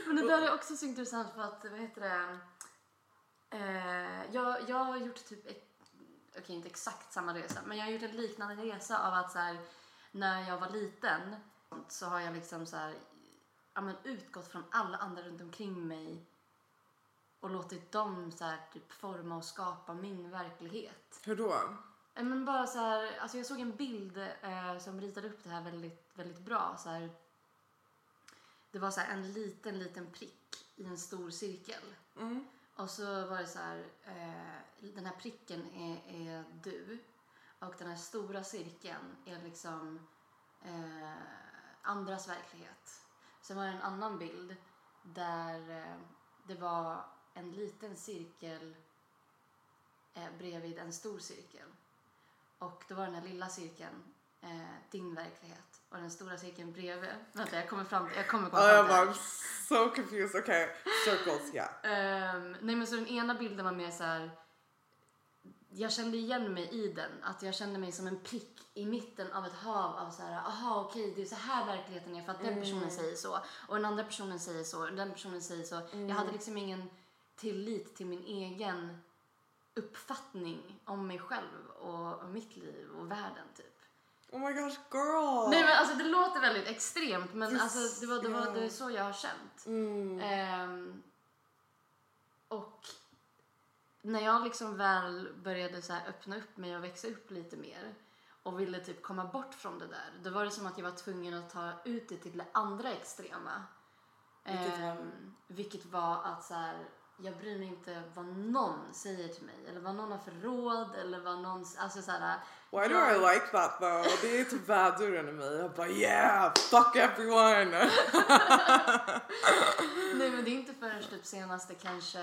Men det där är också så intressant för att, vad heter det? Eh, jag, jag har gjort typ, ett, okej inte exakt samma resa, men jag har gjort en liknande resa av att så här, när jag var liten så har jag liksom så här, ja, men utgått från alla andra runt omkring mig och låtit dem så här, typ forma och skapa min verklighet. hur då? Men bara så här, alltså jag såg en bild eh, som ritade upp det här väldigt, väldigt bra. Så här, det var så här en liten, liten prick i en stor cirkel. Och så var det så här, eh, den här pricken är, är du. Och den här stora cirkeln är liksom eh, andras verklighet. Sen var det en annan bild där eh, det var en liten cirkel eh, bredvid en stor cirkel. Och då var den här lilla cirkeln eh, din verklighet. Och den stora cirkeln bredvid. Vänta, jag kommer fram jag kommer komma Ja, jag fram var till so confused. Okej, circles, ja. Ehm, nej men så den ena bilden var mer så här. Jag kände igen mig i den. Att jag kände mig som en prick i mitten av ett hav av så här. Aha okej det är så här verkligheten är för att den personen säger så. Och den andra personen säger så. Och den personen säger så. Jag hade liksom ingen tillit till min egen uppfattning om mig själv och, och mitt liv och världen typ. Oh my gosh, girl! Nej men alltså det låter väldigt extremt men Yes, alltså det var, det var ja. det är så jag har känt. Mm. Ehm, och när jag liksom väl började så öppna upp mig och växa upp lite mer och ville typ komma bort från det där, då var det som att jag var tvungen att ta ut det till det andra extrema. Vilket var? Ehm, vilket var att så här, jag bryr mig inte vad någon säger till mig eller vad någon har för råd eller vad någon, alltså såhär. Why do I like that though? Det är typ väduren i mig. Jag bara yeah, fuck everyone! <laughs> Nej men det är inte förrän typ senaste kanske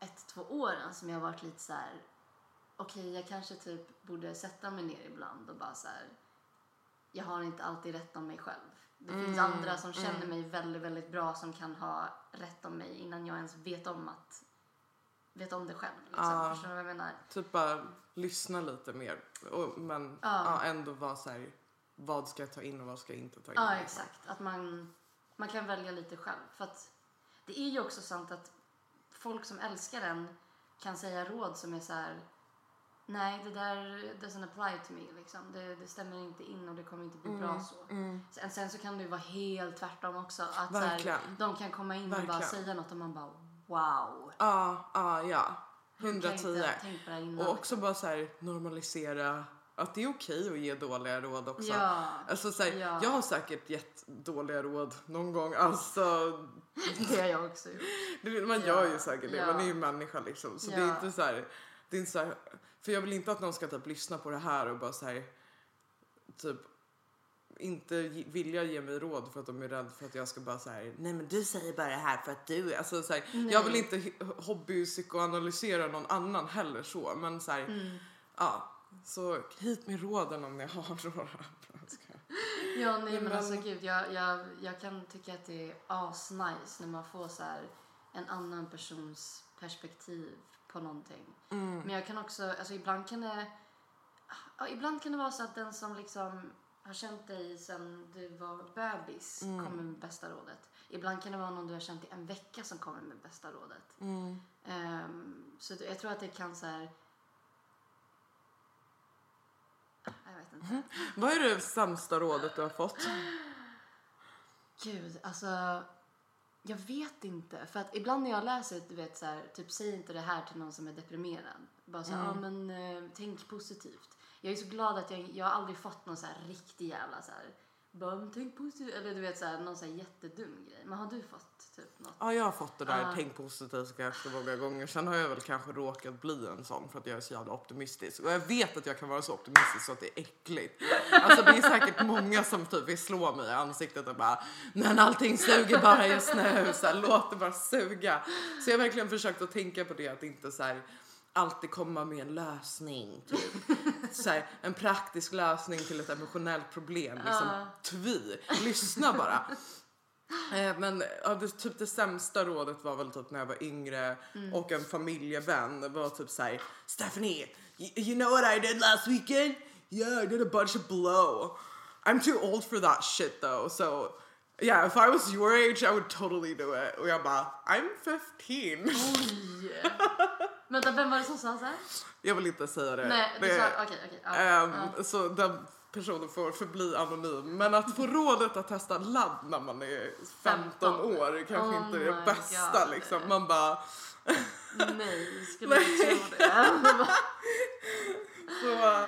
ett, två åren som jag har varit lite så här. okej okay, jag kanske typ borde sätta mig ner ibland och bara så här. jag har inte alltid rätt om mig själv. Det finns mm, andra som känner mm. mig väldigt, väldigt bra som kan ha rätt om mig innan jag ens vet om att vet om det själv. Liksom. Ja, Förstår du vad jag menar? Typ bara lyssna lite mer. Och, men ja. ja ändå vara så här, vad ska jag ta in och vad ska jag inte ta in? Ja, exakt. Att man, man kan välja lite själv. För att det är ju också sant att folk som älskar en kan säga råd som är så här nej det där doesn't apply to me liksom. Det, det stämmer inte in och det kommer inte bli mm, bra så. Mm. Sen, sen, så kan det ju vara helt tvärtom också. Att så här, de kan komma in Verkligen. och bara säga något och man bara wow. Ja, ja, ja. 110. Och också bara så här, normalisera att det är okej att ge dåliga råd också. Ja, alltså, så här, ja. Jag har säkert gett dåliga råd någon gång. Alltså, <laughs> det har jag också gjort. Man gör ju säkert det, man är ju människa liksom. Så det är inte så här, det är inte så här, för jag vill inte att någon ska typ lyssna på det här och bara så här, typ inte vilja ge mig råd för att de är rädda för att jag ska bara säga nej men du säger bara det här för att du alltså så här, jag vill inte hobbypsykoanalysera någon annan heller så men så här, mm. ja så hit med råden om ni har <laughs> några. ja nej men, men alltså gud jag, jag, jag kan tycka att det är asnice när man får så här en annan persons perspektiv på någonting. Mm. Men jag kan också, alltså ibland kan det, ja, ibland kan det vara så att den som liksom har känt dig sen du var bebis mm. kommer med bästa rådet. Ibland kan det vara någon du har känt i en vecka som kommer med bästa rådet. Mm. Um, så jag tror att det kan så här, Jag vet inte. Mm. Vad är det sämsta rådet du har fått? Gud, alltså jag vet inte. För att ibland när jag läser, du vet så här, typ säg inte det här till någon som är deprimerad. Bara så mm. ja men eh, tänk positivt. Jag är så glad att jag, jag har aldrig fått någon så här riktig jävla så här, bara tänk positivt. Eller du vet så här, någon så här jättedum grej. Men har du fått typ något? Ja, jag har fått det där uh. tänk positivt ganska många gånger. Sen har jag väl kanske råkat bli en sån för att jag är så jävla optimistisk. Och jag vet att jag kan vara så optimistisk så att det är äckligt. Alltså det är säkert många som typ vill slå mig i ansiktet och bara men allting suger bara just nu. Så här, låt det bara suga. Så jag har verkligen försökt att tänka på det att inte så här alltid komma med en lösning. Typ. så här, en praktisk lösning till ett emotionellt problem. Liksom, uh. Tvi, lyssna bara. Eh, men ja, det, typ det sämsta rådet var väl typ när jag var yngre mm. och en familjevän var typ såhär Stephanie, you, know what I did last weekend? Yeah, I did a bunch of blow. I'm too old for that shit though, so yeah, if I was your age I would totally do it. Och jag bara, I'm 15. Oj! <laughs> Vänta, vem var det som sa så här? Jag vill inte säga det. Nej, du sa, okej, okej. ja, um, ja. Så den personen får förbli anonym. Men att få rådet att testa ladd när man är 15, 15. år kanske oh inte är det bästa God. liksom. Man bara... Nej, skulle inte tro det. <laughs> så,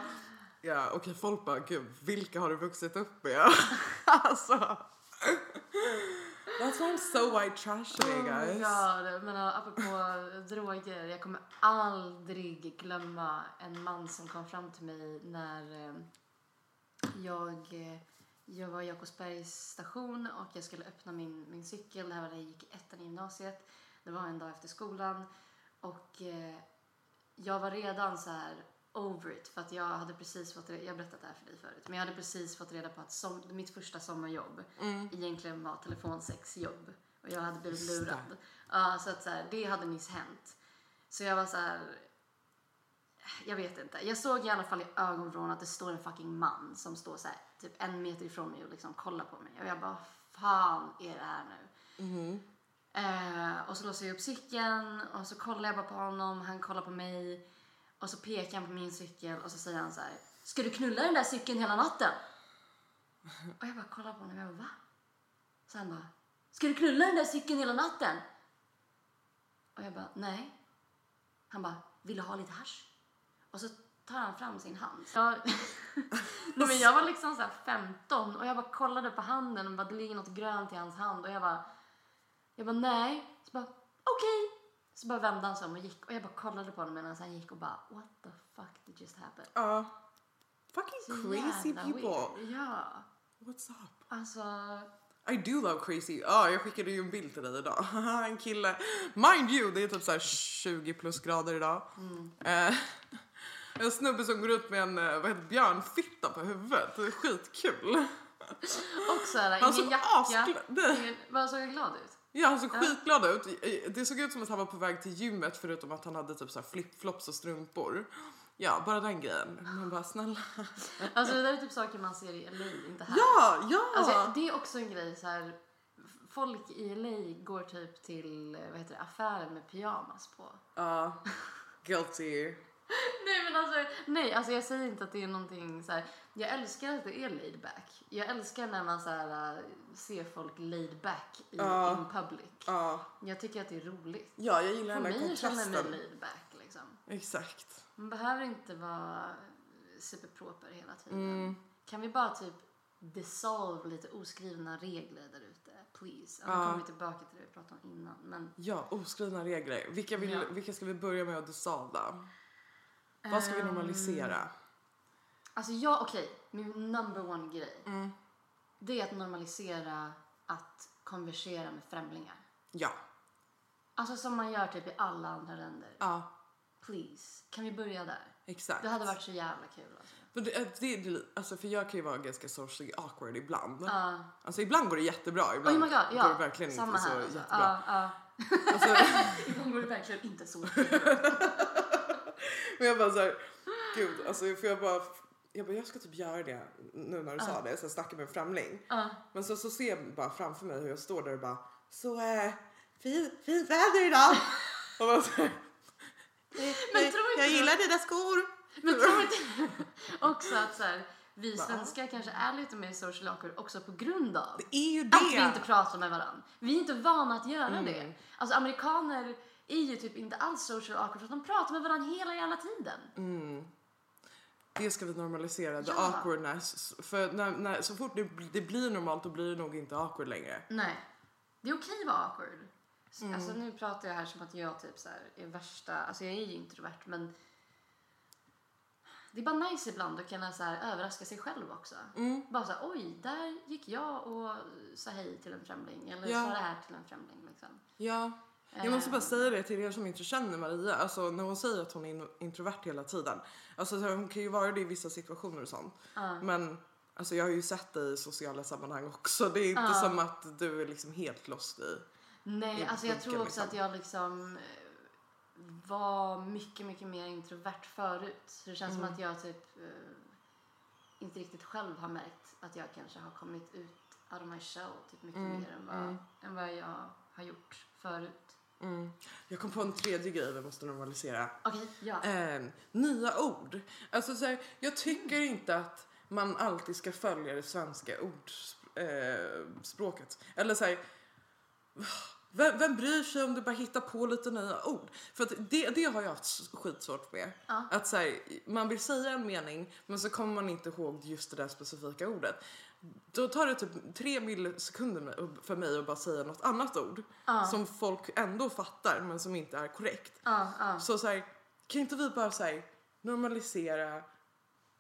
ja, okej, okay, folk bara, gud, vilka har du vuxit upp med? <laughs> alltså. That's why I'm so white trash today guys. Oh God. Men apropå <laughs> droger, jag kommer aldrig glömma en man som kom fram till mig när eh, jag, eh, jag var i Jakobsbergs station och jag skulle öppna min, min cykel. Det här var när jag gick i ettan i gymnasiet. Det var en dag efter skolan och eh, jag var redan så här over it för att jag hade precis fått jag berättat det här för dig förut, men jag hade precis fått reda på att som, mitt första sommarjobb mm. egentligen var telefonsexjobb och jag hade blivit lurad. Ja, så att så här, det hade nyss hänt. Så jag var så här, jag vet inte. Jag såg i alla fall i ögonvrån att det står en fucking man som står så här, typ en meter ifrån mig och liksom kollar på mig och jag bara, fan är det här nu? Mm. Eh, och så låser jag upp cykeln och så kollar jag bara på honom, han kollar på mig och så pekar han på min cykel och så säger han så här. Ska du knulla den där cykeln hela natten? Och jag bara kollar på honom och jag bara va? Så han bara. Ska du knulla den där cykeln hela natten? Och jag bara nej. Han bara. Vill du ha lite hash? Och så tar han fram sin hand. Jag, <laughs> nej, men jag var liksom så 15 och jag bara kollade på handen och bara det ligger något grönt i hans hand och jag bara. Jag bara nej. Så bara. Så bara vände han sig om och gick och jag bara kollade på honom medan han gick och bara what the fuck did just happen? Ja. Fucking Så crazy people. weird. Ja, What's up? alltså. I do love crazy. Ja, jag skickade ju en bild till dig idag. <laughs> en kille. Mind you, det är typ så här 20 plus grader idag. Eh, en snubbe som går ut med en eh, vad heter, björnfitta på huvudet. Det är skitkul. Och så här, Han ingen såg jacka. Ingen, vad såg jag glad ut? Ja, han såg skitglad ut. Det såg ut som att han var på väg till gymmet förutom att han hade typ så här flipflops och strumpor. Ja, bara den grejen. Man bara snälla. Alltså det där är typ saker man ser i LA, inte här. Ja, ja! Alltså, det är också en grej så här. Folk i LA går typ till vad heter det, affärer med pyjamas på. Ja, guilty. <laughs> Nej men alltså, nej alltså jag säger inte att det är någonting så här. Jag älskar att det är laid back. Jag älskar när man så här, äh, ser folk laid back i Ja. in public. Ja, Jag tycker att det är roligt. ja jag gillar För den där mig känner mig kontrasten. laid back liksom. Exakt. Man behöver inte vara superproper hela tiden. Mm. Kan vi bara typ dissolve lite oskrivna regler där ute? Please. Ja. Nu kommer vi tillbaka till det vi pratade om innan. Men Ja, oskrivna regler. Vilka, vill, Ja. vilka ska vi börja med att dissolva? Vad ska vi Ehm, normalisera? Alltså jag, okej, min number one grej. Mm. Det är att normalisera att konversera med främlingar. Ja. Alltså som man gör typ i alla andra länder. Ja, Please, kan vi börja där? exakt. Det hade varit så jävla kul alltså. För, det, det, det, alltså för jag kan ju vara ganska socially awkward ibland. Ja. Alltså ibland går det jättebra, ibland Oh god, ja. går det verkligen Samma inte så alltså. jättebra. Ja, ja. Alltså, <laughs> Ibland går det verkligen inte så. <laughs> men jag bara såhär, gud, alltså för jag bara, jag bara, jag ska typ göra det nu när du sa det, så jag snackar med en främling. Ja. Men så, så ser jag bara framför mig hur jag står där och bara, så eh, fin, fint väder idag. <laughs> och bara så Men tror inte jag gillar dina skor. Men tror inte <laughs> också att så här, vi svenskar kanske är lite mer social awkward också på grund av Det är ju att det. vi inte pratar med varandra. Vi är inte vana att göra Mm. det. Alltså amerikaner är ju typ inte alls social awkward för att de pratar med varandra hela jävla tiden. Mm. Det ska vi normalisera, the Ja. awkwardness. För när, när, så fort det, det blir normalt då blir det nog inte awkward längre. Nej. Det är okej att vara awkward. Mm. Alltså nu pratar jag här som att jag typ så här är värsta, alltså jag är ju introvert men det är bara nice ibland att kunna så här överraska sig själv också. Mm. Bara så här, oj, där gick jag och sa hej till en främling eller Ja. sa det här till en främling liksom. Ja. Jag måste bara Ehm. säga det till er som inte känner Maria. Alltså när hon säger att hon är in- introvert hela tiden. Alltså hon kan ju vara det i vissa situationer och sånt. Ja. Men alltså jag har ju sett dig i sociala sammanhang också. Det är inte Ja. som att du är liksom helt lost i. Nej, i alltså jag tror också liksom. att jag liksom eh, var mycket, mycket mer introvert förut. Så det känns Mm. som att jag typ eh, inte riktigt själv har märkt att jag kanske har kommit ut out of my shell typ mycket Mm, mer än vad, mm. än vad jag har gjort förut. Mm. Jag kom på en tredje grej vi måste normalisera. Okej, ja. Eh, nya ord. Alltså så här, jag tycker inte att man alltid ska följa det svenska ordspråket. Eh. Eller så här, vem, vem bryr sig om du bara hittar på lite nya ord? För att det, det har jag haft skitsvårt med. Ja. Att så här, man vill säga en mening men så kommer man inte ihåg just det där specifika ordet. Då tar det typ tre millisekunder för mig att bara säga något annat ord Ja. som folk ändå fattar men som inte är korrekt. Ja. Så så här, kan inte vi bara så här, normalisera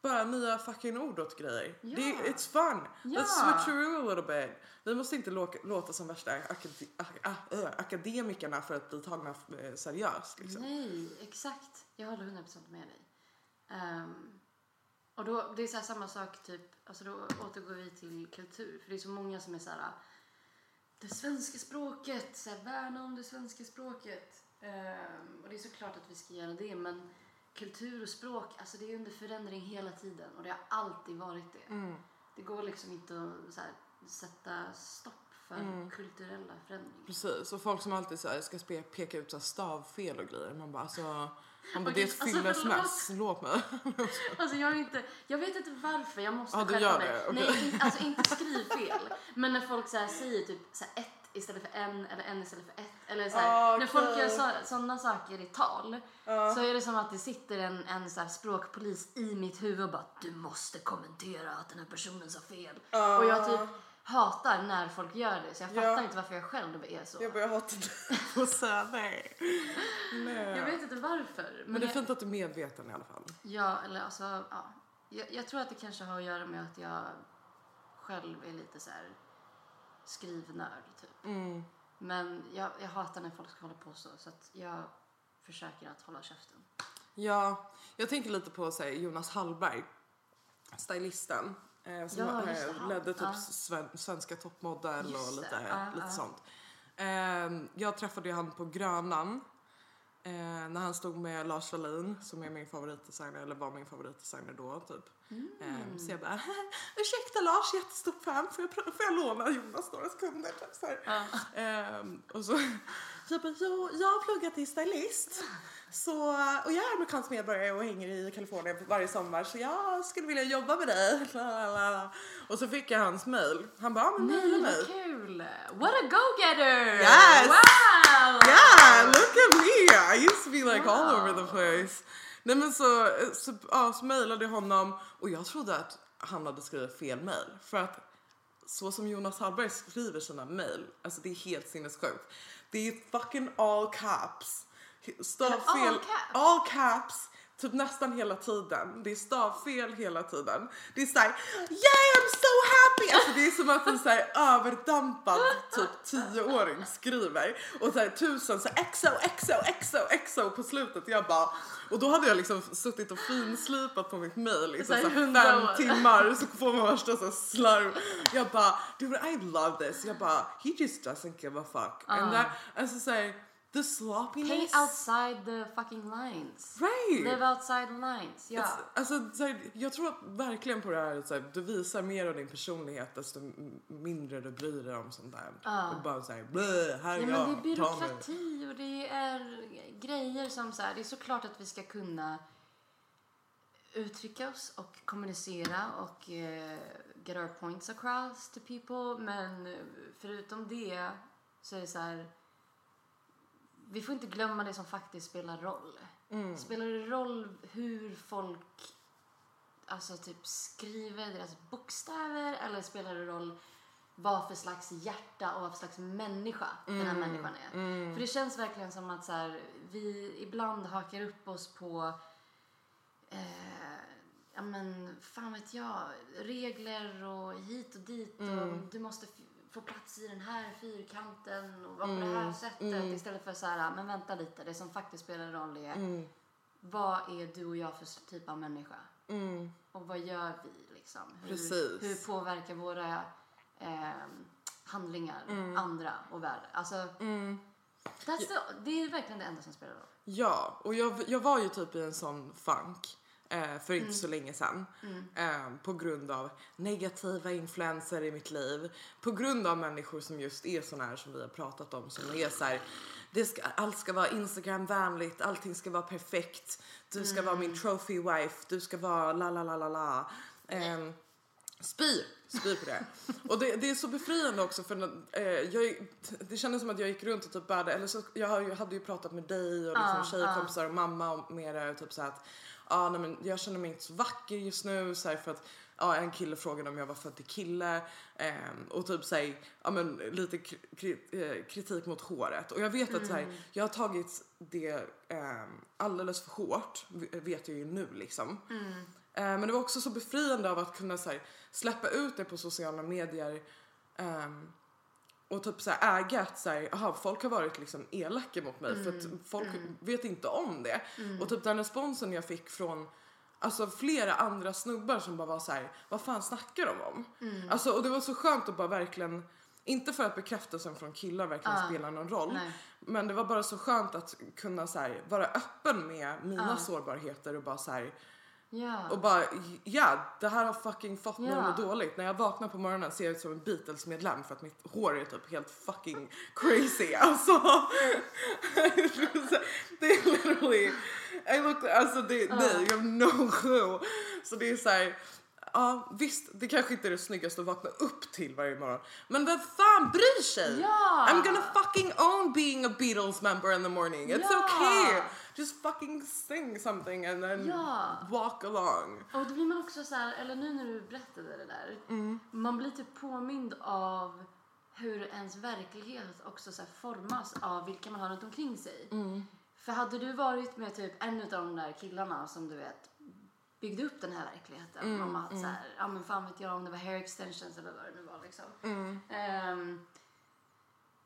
bara nya fucking ord åt grejer? Ja. Det, it's fun! Ja. Let's switch a little bit. Vi måste inte låta, låta som värsta akade, ak, ah, ö, akademikerna för att bli tagna eh, seriöst. Liksom. Nej, exakt. Jag håller 100% med dig. Ehm, och då, det är så samma sak, typ, alltså då återgår vi till kultur. För det är så många som är så här, det svenska språket, så här, värna om det svenska språket. Ehm, och det är såklart att vi ska göra det, men kultur och språk, alltså det är under förändring hela tiden. Och det har alltid varit det. Mm. Det går liksom inte att här, sätta stopp för Mm. kulturella förändringar. Precis, och folk som alltid så här, ska peka ut så stavfel och grejer. Man bara alltså, man bara, Okej, det är ett alltså, fyllesmäss, låt mig. <laughs> Alltså jag, är inte, jag vet inte varför, jag måste du skärpa mig. det, okej. Nej, in, alltså <laughs> inte skrivfel. Men när folk så här säger typ så här ett istället för en eller en istället för ett. Eller så här, Ah, När folk gör så, sådana saker i tal Ja. så är det som att det sitter en, en så språkpolis i mitt huvud och bara du måste kommentera att den här personen sa fel. Ja. Och jag typ hatar när folk gör det. Så jag Ja. fattar inte varför jag själv är så. Jag börjar hata dig <laughs> på säga nej. nej. Jag vet inte varför. Men det är jag, fint att du är medveten i alla fall. Ja, eller alltså, ja. Jag, jag tror att det kanske har att göra med att jag själv är lite så här skrivnörd, typ. Mm. Men jag, jag hatar när folk ska hålla på så, så att jag försöker att hålla käften. Ja, jag tänker lite på så här, Jonas Hallberg, stylisten. Eh, som Ja, eh, ledde typ sven, svenska toppmodell Just och lite, ja, lite ja. sånt. Eh, jag träffade ju han på Grönan eh, när han stod med Lars Wallin som är min favoritdesigner, eller var min favoritdesigner då typ. Mm. Så jag bara, <laughs> ursäkta Lars, jättestort fan, får jag, får jag låna Jonas några sekunder? Typ, så. Ehm, och så, så jag pluggat till stylist. Så, och jag är amerikansk medborgare och hänger i Kalifornien varje sommar så jag skulle vilja jobba med dig. <laughs> Lalalala. Och så fick jag hans mail. Han bara, men mejla mig. vad kul! What a go-getter! Yes! Wow! Yeah, look at me! I used to be like all Wow. over the place. Nej men så, så, ja, så mejlade jag honom och jag trodde att han hade skrivit fel mejl. För att så som Jonas Hallberg skriver sina mejl, alltså det är helt sinnessjukt. Det är fucking all caps. Stavfel, all caps? all caps typ nästan hela tiden. Det är stavfel hela tiden. Det är såhär yeah I'm so happy! Alltså det är som att en såhär överdampad typ tioåring skriver och såhär tusen så exo, exo, exo, exo på slutet. Jag bara, och då hade jag liksom suttit och finslipat på mitt mail i Så här så här hundra fem timmar så får man värsta så här slarv. Jag bara, dude I love this. Jag bara, he just doesn't give a fuck. And that, alltså såhär, the Pay sloppiness. outside the fucking lines. Right! Live outside the lines. Ja. It's- Alltså, så här, jag tror att verkligen på det här, så här, du visar mer av din personlighet desto mindre du bryr dig om sånt där. Ja. Och bara såhär, här är Ja, jag, men det är byråkrati och det är grejer som så här, det är såklart att vi ska kunna uttrycka oss och kommunicera och eh, get our points across to people men eh, förutom det så är det så här vi får inte glömma det som faktiskt spelar roll. Mm. Spelar det roll hur folk alltså typ skriver deras bokstäver eller spelar det roll vad för slags hjärta och vad för slags människa den Mm. här människan är? För det känns verkligen som att så här, vi ibland hakar upp oss på eh, ja men fan vet jag, regler och hit och dit Mm. och du måste få plats i den här fyrkanten och vara på Mm. det här sättet istället för så här, men vänta lite, det som faktiskt spelar roll är Mm. vad är du och jag för typ av människa? Mm. Och vad gör vi liksom? Hur, hur påverkar våra ehm, handlingar andra och världen? Alltså, Mm. that's the, det är verkligen det enda som spelar roll. Ja, och jag, jag var ju typ i en sån funk eh, för inte så länge sedan. Eh, på grund av negativa influenser i mitt liv. På grund av människor som just är såna här som vi har pratat om. Som är så här, det ska, allt ska vara Instagramvänligt, allting ska vara perfekt. Du ska vara min trophy wife, du ska vara la la la la la. Ehm, Spy, spy på det. Och det, det är så befriande också för eh, jag, det kändes som att jag gick runt och typ bärde, eller så, jag hade ju pratat med dig och liksom Ja, tjejkompisar och mamma med det och typ så att ah, nej, men jag känner mig inte så vacker just nu så här, för att ja, en kille frågade om jag var född till kille ehm, och typ säg ja men lite eh, kritik mot håret. Och jag vet att så här, jag har tagit det ehm, alldeles för hårt vet jag ju nu liksom. Eh, Men det var också så befriande av att kunna så här, släppa ut det på sociala medier ehm, och typ så här, äga att så här, aha, folk har varit liksom elaka mot mig för att folk vet inte om det. Och typ den responsen jag fick från Alltså flera andra snubbar som bara var så här, vad fan snackar de om? Alltså och det var så skönt att bara verkligen, inte för att bekräftelsen från killar verkligen Ja. spelar någon roll, Nej. men det var bara så skönt att kunna så här, vara öppen med mina sårbarheter och bara så här, Ja. och bara, ja, det här har fucking fått mig Ja. att må dåligt. När jag vaknar på morgonen ser jag ut som en Beatles-medlem för att mitt hår är typ helt fucking crazy. <laughs> Alltså, det är literally, I look, alltså det, nej, jag har no clue. Så det är så här, ja visst, det kanske inte är det snyggaste att vakna upp till varje morgon. Men vem fan bryr sig? Ja. I'm gonna fucking own being a Beatles member in the morning. It's Ja. okay. Just fucking sing something and then Ja. walk along. Och då blir man också så här, eller nu när du berättade det där. man blir typ påmind av hur ens verklighet också så formas av vilka man har runt omkring sig. För hade du varit med typ en av de där killarna som du vet byggde upp den här verkligheten om att så här, ja men fan vet jag om det var hair extensions eller vad det nu var liksom. Ehm,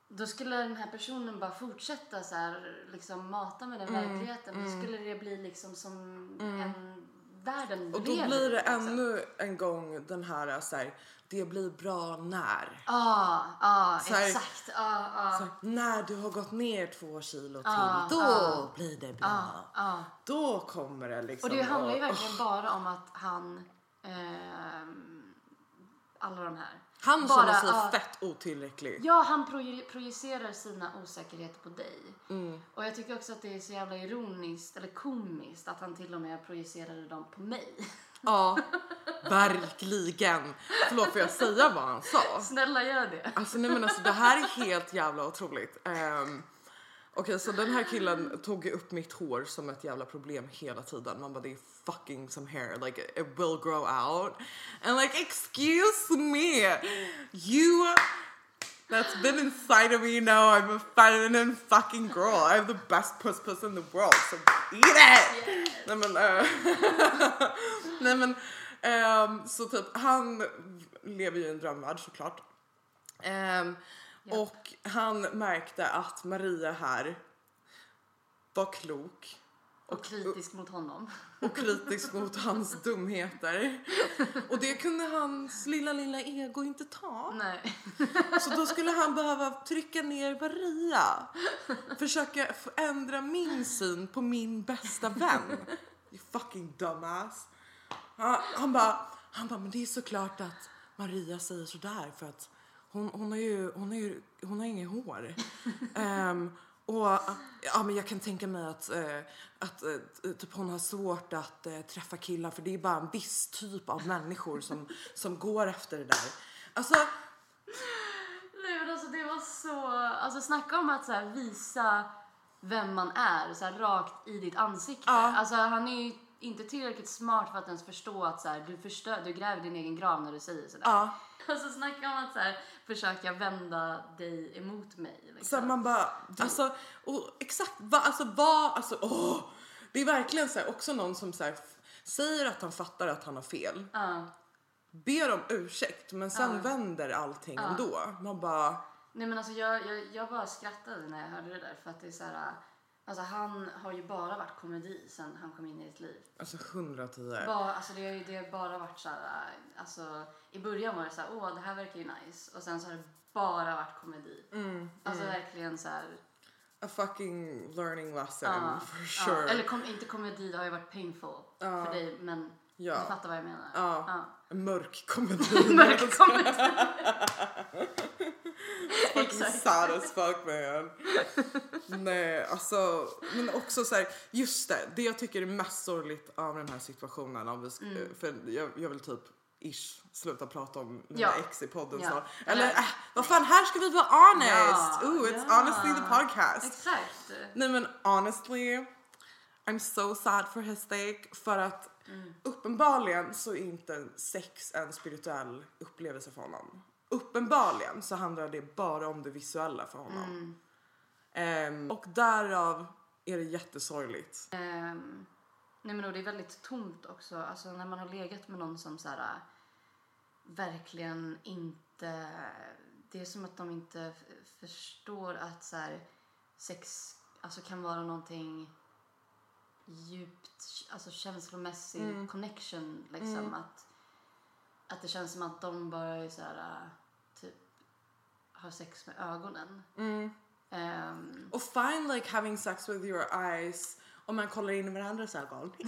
då skulle den här personen bara fortsätta så här, liksom mata med den verkligheten. Då skulle det bli liksom som en världen Och då lever, blir det liksom. ännu en gång den här så här, det blir bra när. Ja, Så här- exakt. Ja. Så här, när du har gått ner två kilo till, Ja, då ja. blir det bra. Ja, ja. Då kommer det liksom. Och det handlar ju verkligen bara om att han... ehm, alla de här. Han bara, känner sig ja. fett otillräcklig. Ja, han proje- projicerar sina osäkerheter på dig. Mm. Och jag tycker också att det är så jävla ironiskt, eller komiskt, att han till och med projicerade dem på mig. Ja, <laughs> verkligen. Förlåt, får jag säga vad han sa? Snälla gör det. Alltså nej men alltså det här är helt jävla otroligt. Um, Okej så den här killen tog upp mitt hår som ett jävla problem hela tiden. Man bara det är fucking some hair, like it will grow out. And like excuse me, you that's been inside of me know I'm a feminine fucking girl. I have the best puss puss in the world so eat it! Nej men, eh, <laughs> nej men ehm, så typ han lever ju i en drömvärld såklart. Ehm, Ja. Och han märkte att Maria här var klok Och kritisk mot honom. och kritisk mot hans dumheter. Och det kunde hans lilla, lilla ego inte ta. Nej. Så då skulle han behöva trycka ner Maria. Försöka förändra min syn på min bästa vän. You fucking dumbass. Han, han bara, han bara, men det är såklart att Maria säger sådär för att hon, hon har ju, hon har ju, hon har inget hår. <laughs> Ehm, och ja, men jag kan tänka mig att, eh, att eh, typ hon har svårt att eh, träffa killar för det är bara en viss typ av människor som, <laughs> som går efter det där. Alltså, Nej men alltså det var så, alltså snacka om att så visa vem man är så rakt i ditt ansikte. Ja. Alltså han är ju inte tillräckligt smart för att ens förstå att så här, du, förstör, du gräver din egen grav när du säger sådär. ja. <laughs> Alltså snacka om att så här, försöka vända dig emot mig. Liksom. Så man bara, alltså, och exakt vad, alltså vad, alltså åh. Det är verkligen så här, också någon som så här, säger att han fattar att han har fel, Ja. ber om ursäkt men sen Ja. vänder allting ändå. Man bara, Nej men alltså jag, jag, jag bara skrattade när jag hörde det där för att det är så här, alltså han har ju bara varit komedi sen han kom in i ditt liv. alltså 110. Bara, alltså det, har ju, det har bara varit så här, alltså i början var det så här, åh det här verkar ju nice och sen så har det bara varit komedi. Mm, Alltså verkligen så här, A fucking learning lesson ja, for sure. Eller kom, inte komedi, det har ju varit painful Ja. för dig men Ja. du fattar vad jag menar. Ja. Ja. Mörk <laughs> komedi. Mörk komedi. <laughs> Exakt. sad as fuck man. Nej, alltså, men också så här, just det, det jag tycker är mest sorgligt av den här situationen, om vi, sk- Mm. för jag, jag vill typ ish sluta prata om mina Ja. ex i podden Ja. snart. Eller äh, vad fan, här ska vi vara honest! Ja, Ooh, it's ja. honestly the podcast. Exakt. Nej men honestly, I'm so sad for his sake. För att Mm. uppenbarligen så är inte sex en spirituell upplevelse för honom. Uppenbarligen så handlar det bara om det visuella för honom. Mm. Ehm, och därav är det jättesorgligt. Ehm, nej men och det är väldigt tomt också. Alltså när man har legat med någon som så här, äh, verkligen inte... Det är som att de inte förstår att så här, sex alltså, kan vara någonting djupt, alltså känslomässig connection. Liksom. Att, att det känns som att de bara är så här, äh, typ har sex med ögonen. Ehm, Och fine like having sex with your eyes om man kollar in i varandras ögon. <laughs>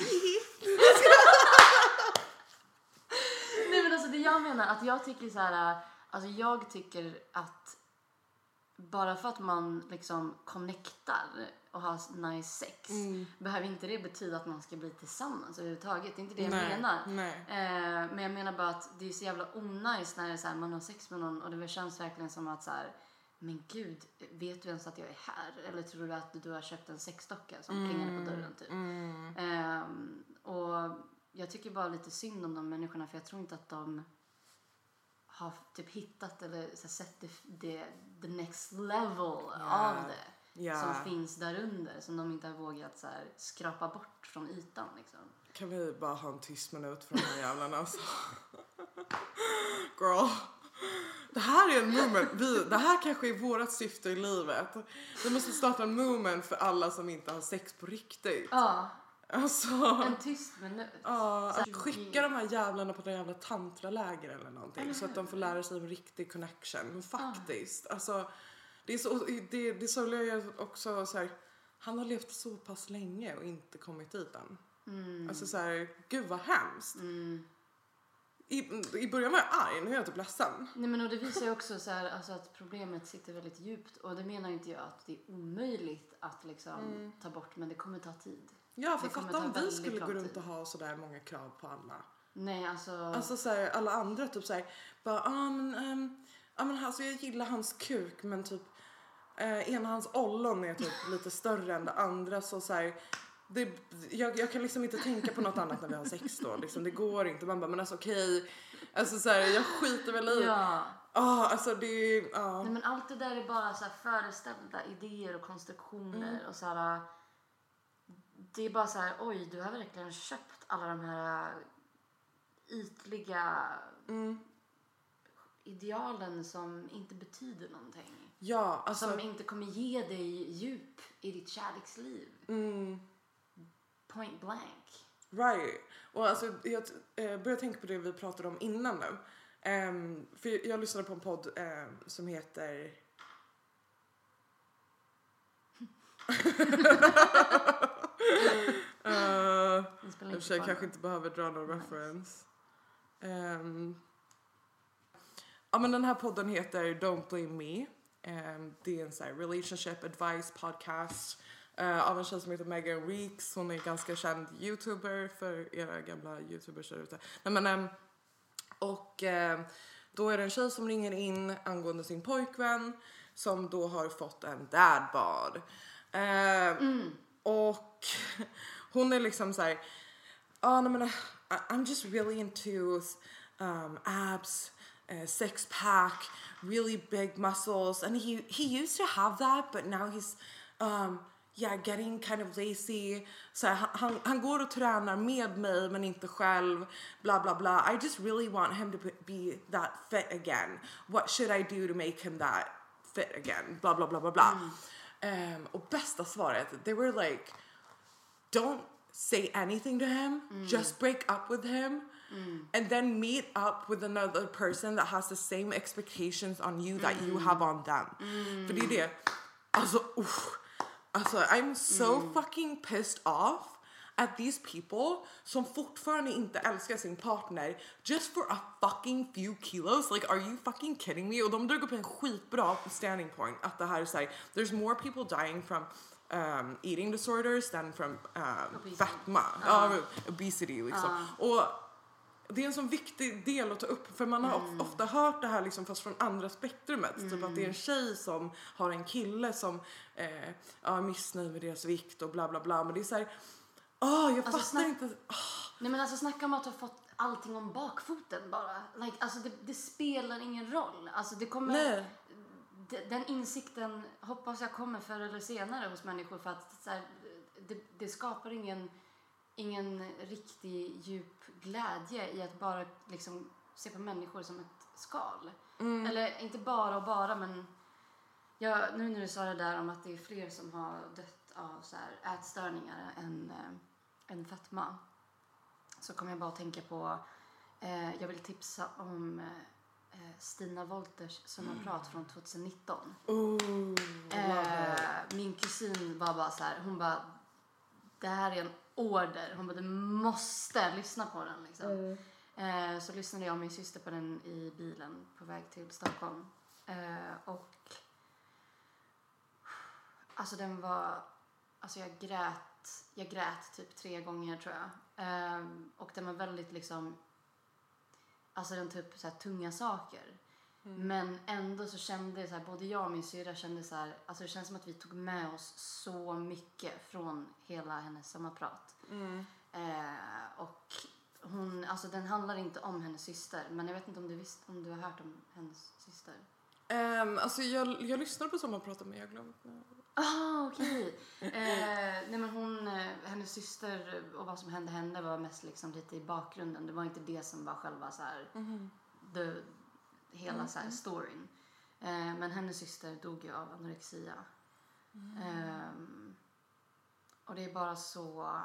Nej men alltså det jag menar att jag tycker så här, äh, alltså jag tycker att bara för att man liksom connectar och har nice sex behöver inte det betyda att man ska bli tillsammans överhuvudtaget. Det är inte det jag Nej, menar. nej. Eh, men jag menar bara att det är så jävla onajs när det så här, man har sex med någon och det känns verkligen som att så här, men gud, vet du ens att jag är här? Eller tror du att du har köpt en sexdocka som plingade på dörren typ? Ehm, och jag tycker bara lite synd om de människorna för jag tror inte att de har typ hittat eller så här, sett det, det, the next level av det Ja. som finns där under som de inte har vågat så här, skrapa bort från ytan liksom. Kan vi bara ha en tyst minut för de här jävlarna alltså? Girl. Det här är en moment. Vi, det här kanske är vårat syfte i livet. Vi måste starta en moment för alla som inte har sex på riktigt. Ja, Alltså. en tyst minut. Ja, att skicka de här jävlarna på någon jävla tantraläger eller någonting så att de får lära sig en riktig connection. Men faktiskt, alltså det är så, det, det sorgliga är också så här, han har levt så pass länge och inte kommit dit än. Alltså så här, gud vad hemskt. I, I början var jag arg, nu är jag typ ledsen. Nej, men och det visar ju också så här, alltså att problemet sitter väldigt djupt och det menar inte jag att det är omöjligt att liksom ta bort men det kommer ta tid. Ja, för fatta om vi skulle gå runt och ha sådär många krav på alla. Nej, alltså... Alltså så här, alla andra typ så här, bara, ah, men, ehm, ah, men alltså jag gillar hans kuk men typ eh, ena hans ollon är typ lite större än det andra så så här, det, jag, jag kan liksom inte tänka på något annat när vi har sex då. Liksom, det går inte. Man bara, men alltså okej. Alltså så här, jag skiter väl i. ja. Ah, alltså det är, ja. Nej, men allt det där är bara så här föreställda idéer och konstruktioner Mm. och så här... Det är bara så här, oj, du har verkligen köpt alla de här ytliga Mm. idealen som inte betyder någonting. Ja, alltså. Som inte kommer ge dig djup i ditt kärleksliv. Mm, Point blank. right. Och alltså jag eh, börjar tänka på det vi pratade om innan nu. Ehm, för jag lyssnade på en podd ehm, som heter inte för sig kvar kanske inte behöver dra någon reference. Ehm, ja men den här podden heter Don't Blame Me. Ehm, det är en så här relationship advice podcast eh, av en tjej som heter Megan Reeks. Hon är ganska känd youtuber för era gamla youtubers där ute. Nej, men, ehm, och ehm, då är det en tjej som ringer in angående sin pojkvän som då har fått en dadbod. Ehm, Och <laughs> hon är liksom så här, ja nej men uh, I- I'm just really into um, abs, uh, six pack, really big muscles and he he used to have that but now he's um, yeah getting kind of lazy. Så här, han- han, han går och tränar med mig men inte själv. Bla bla bla. I just really want him to be- that fit again. What should I do to make him that fit again? Bla bla bla bla bla. Um, och bästa svaret, they were like don't say anything to him just break up with him and then meet up with another person that has the same expectations on you that you have on them. För det är det I'm so fucking pissed off at these people som fortfarande inte älskar sin partner just for a fucking few kilos. Like are you fucking kidding me? Och de drog upp en skitbra standing point att det här är såhär there's more people dying from um, eating disorders than from um, fetma, ja, obesity liksom. Och det är en sån viktig del att ta upp för man har of- ofta hört det här liksom fast från andra spektrumet. Typ att det är en tjej som har en kille som eh, ja, är missnöjd med deras vikt och bla bla bla. Men det är så här, åh jag fattar snack- inte. ah, Nej men alltså snacka om att ha fått allting om bakfoten bara. Like, alltså det, det spelar ingen roll. Alltså det kommer... Nej. De- Den insikten hoppas jag kommer förr eller senare hos människor för att så här, det, det skapar ingen, ingen riktig djup glädje i att bara liksom se på människor som ett skal. Eller inte bara och bara men jag, nu när du sa det där om att det är fler som har dött av så här ätstörningar än, äh, än fetma så kommer jag bara att tänka på eh, jag vill tipsa om eh, Stina Wolters sommarprat från 2019. Oh, Eh, min kusin var bara så här, hon bara det här är en order. Hon bara du måste lyssna på den liksom. Eh, så lyssnade jag och min syster på den i bilen på väg till Stockholm. Eh, och alltså den var, alltså jag grät, jag grät typ tre gånger tror jag. Eh, och den var väldigt liksom, alltså den upp så här tunga saker. Men ändå så kände så här, både jag och min syrra kände så här, alltså det känns som att vi tog med oss så mycket från hela hennes sommarprat. Eh, och hon, alltså den handlar inte om hennes syster. Men jag vet inte om du, visst, om du har hört om hennes syster? Um, alltså jag, jag lyssnar på Sommarpratet men jag nu. Ah, okej. eh, nej men hon, eh, hennes syster och vad som hände henne var mest liksom lite i bakgrunden. Det var inte det som var själva så här, the, hela så här storyn. Eh, men hennes syster dog ju av anorexia. Ehm, och det är bara så...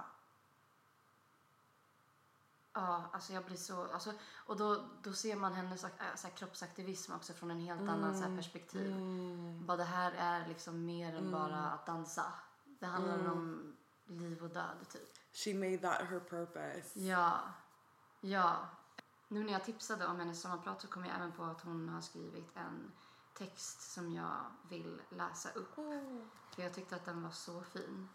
Ja, alltså jag blir så... Alltså, och då, då ser man hennes äh, så här, kroppsaktivism också från en helt annan så här, perspektiv. Bara det här är liksom mer än bara att dansa. Det handlar om liv och död, typ. She made that her purpose. Ja. Ja. Nu när jag tipsade om hennes sommarprat så kom jag även på att hon har skrivit en text som jag vill läsa upp. För jag tyckte att den var så fin.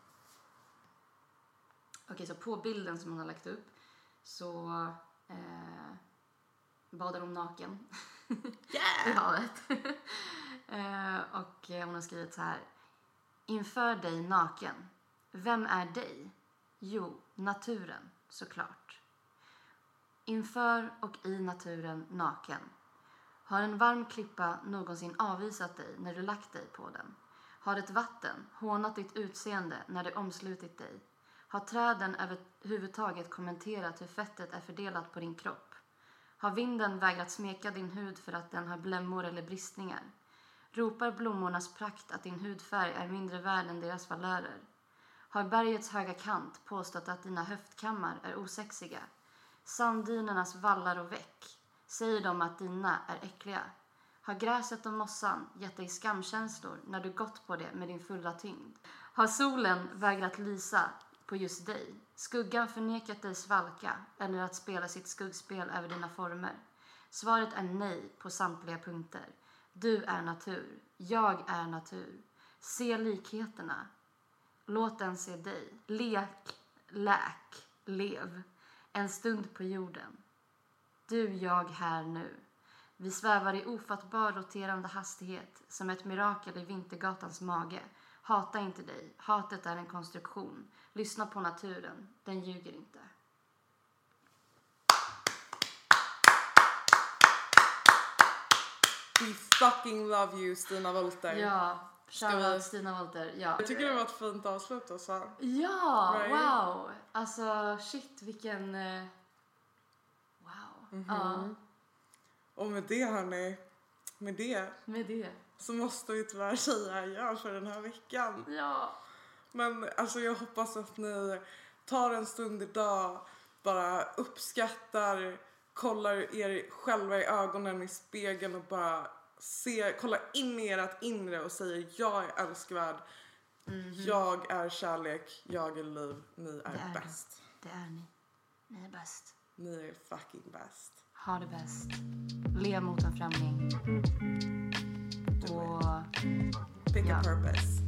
Okej, så på bilden som hon har lagt upp så eh, badar hon naken <laughs> i havet. <laughs> eh, och hon har skrivit så här. Inför dig naken. Vem är dig? Jo, naturen, såklart. Inför och i naturen naken. Har en varm klippa någonsin avvisat dig när du lagt dig på den? Har ett vatten hånat ditt utseende när det omslutit dig? Har träden överhuvudtaget kommenterat hur fettet är fördelat på din kropp? Har vinden vägrat smeka din hud för att den har blämmor eller bristningar? Ropar blommornas prakt att din hudfärg är mindre värd än deras valörer? Har bergets höga kant påstått att dina höftkammar är osexiga? Sanddynernas vallar och väck, säger de att dina är äckliga? Har gräset och mossan gett dig skamkänslor när du gått på det med din fulla tyngd? Har solen vägrat lysa på just dig? Skuggan förnekat dig svalka eller att spela sitt skuggspel över dina former? Svaret är nej på samtliga punkter. Du är natur. Jag är natur. Se likheterna. Låt den se dig. Lek, läk, lev. En stund på jorden. Du, jag, här nu. Vi svävar i ofattbar roterande hastighet som ett mirakel i Vintergatans mage. Hata inte dig. Hatet är en konstruktion. Lyssna på naturen. Den ljuger inte. We fucking love you Stina Wolter. Ja, Ska vi- shoutout Stina Wolter. Ja. Jag tycker det var ett fint avslut alltså. Ja, Right? wow! Alltså shit vilken... eh, Wow. Ja, Och med det hörni, med det med det. Så måste vi tyvärr säga adjö för den här veckan. Ja. Men alltså jag hoppas att ni tar en stund idag, bara uppskattar, kollar er själva i ögonen i spegeln och bara kollar in i ert inre och säger jag är älskvärd, jag är kärlek, jag är liv, ni är, är bäst. Det är ni. Ni är bäst. Ni är fucking bäst. Ha det bäst. Le mot en främling. Pick ja. a purpose.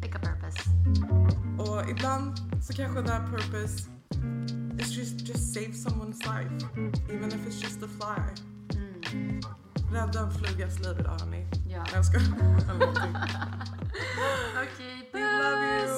Pick a purpose. Och ibland så kanske that purpose is just, just save someone's life. Even if it's just a fly. Mm. Rädda en flugas liv idag hörni. Ja. Yeah. jag skojar. <laughs> Okej, okay, puss! We love you!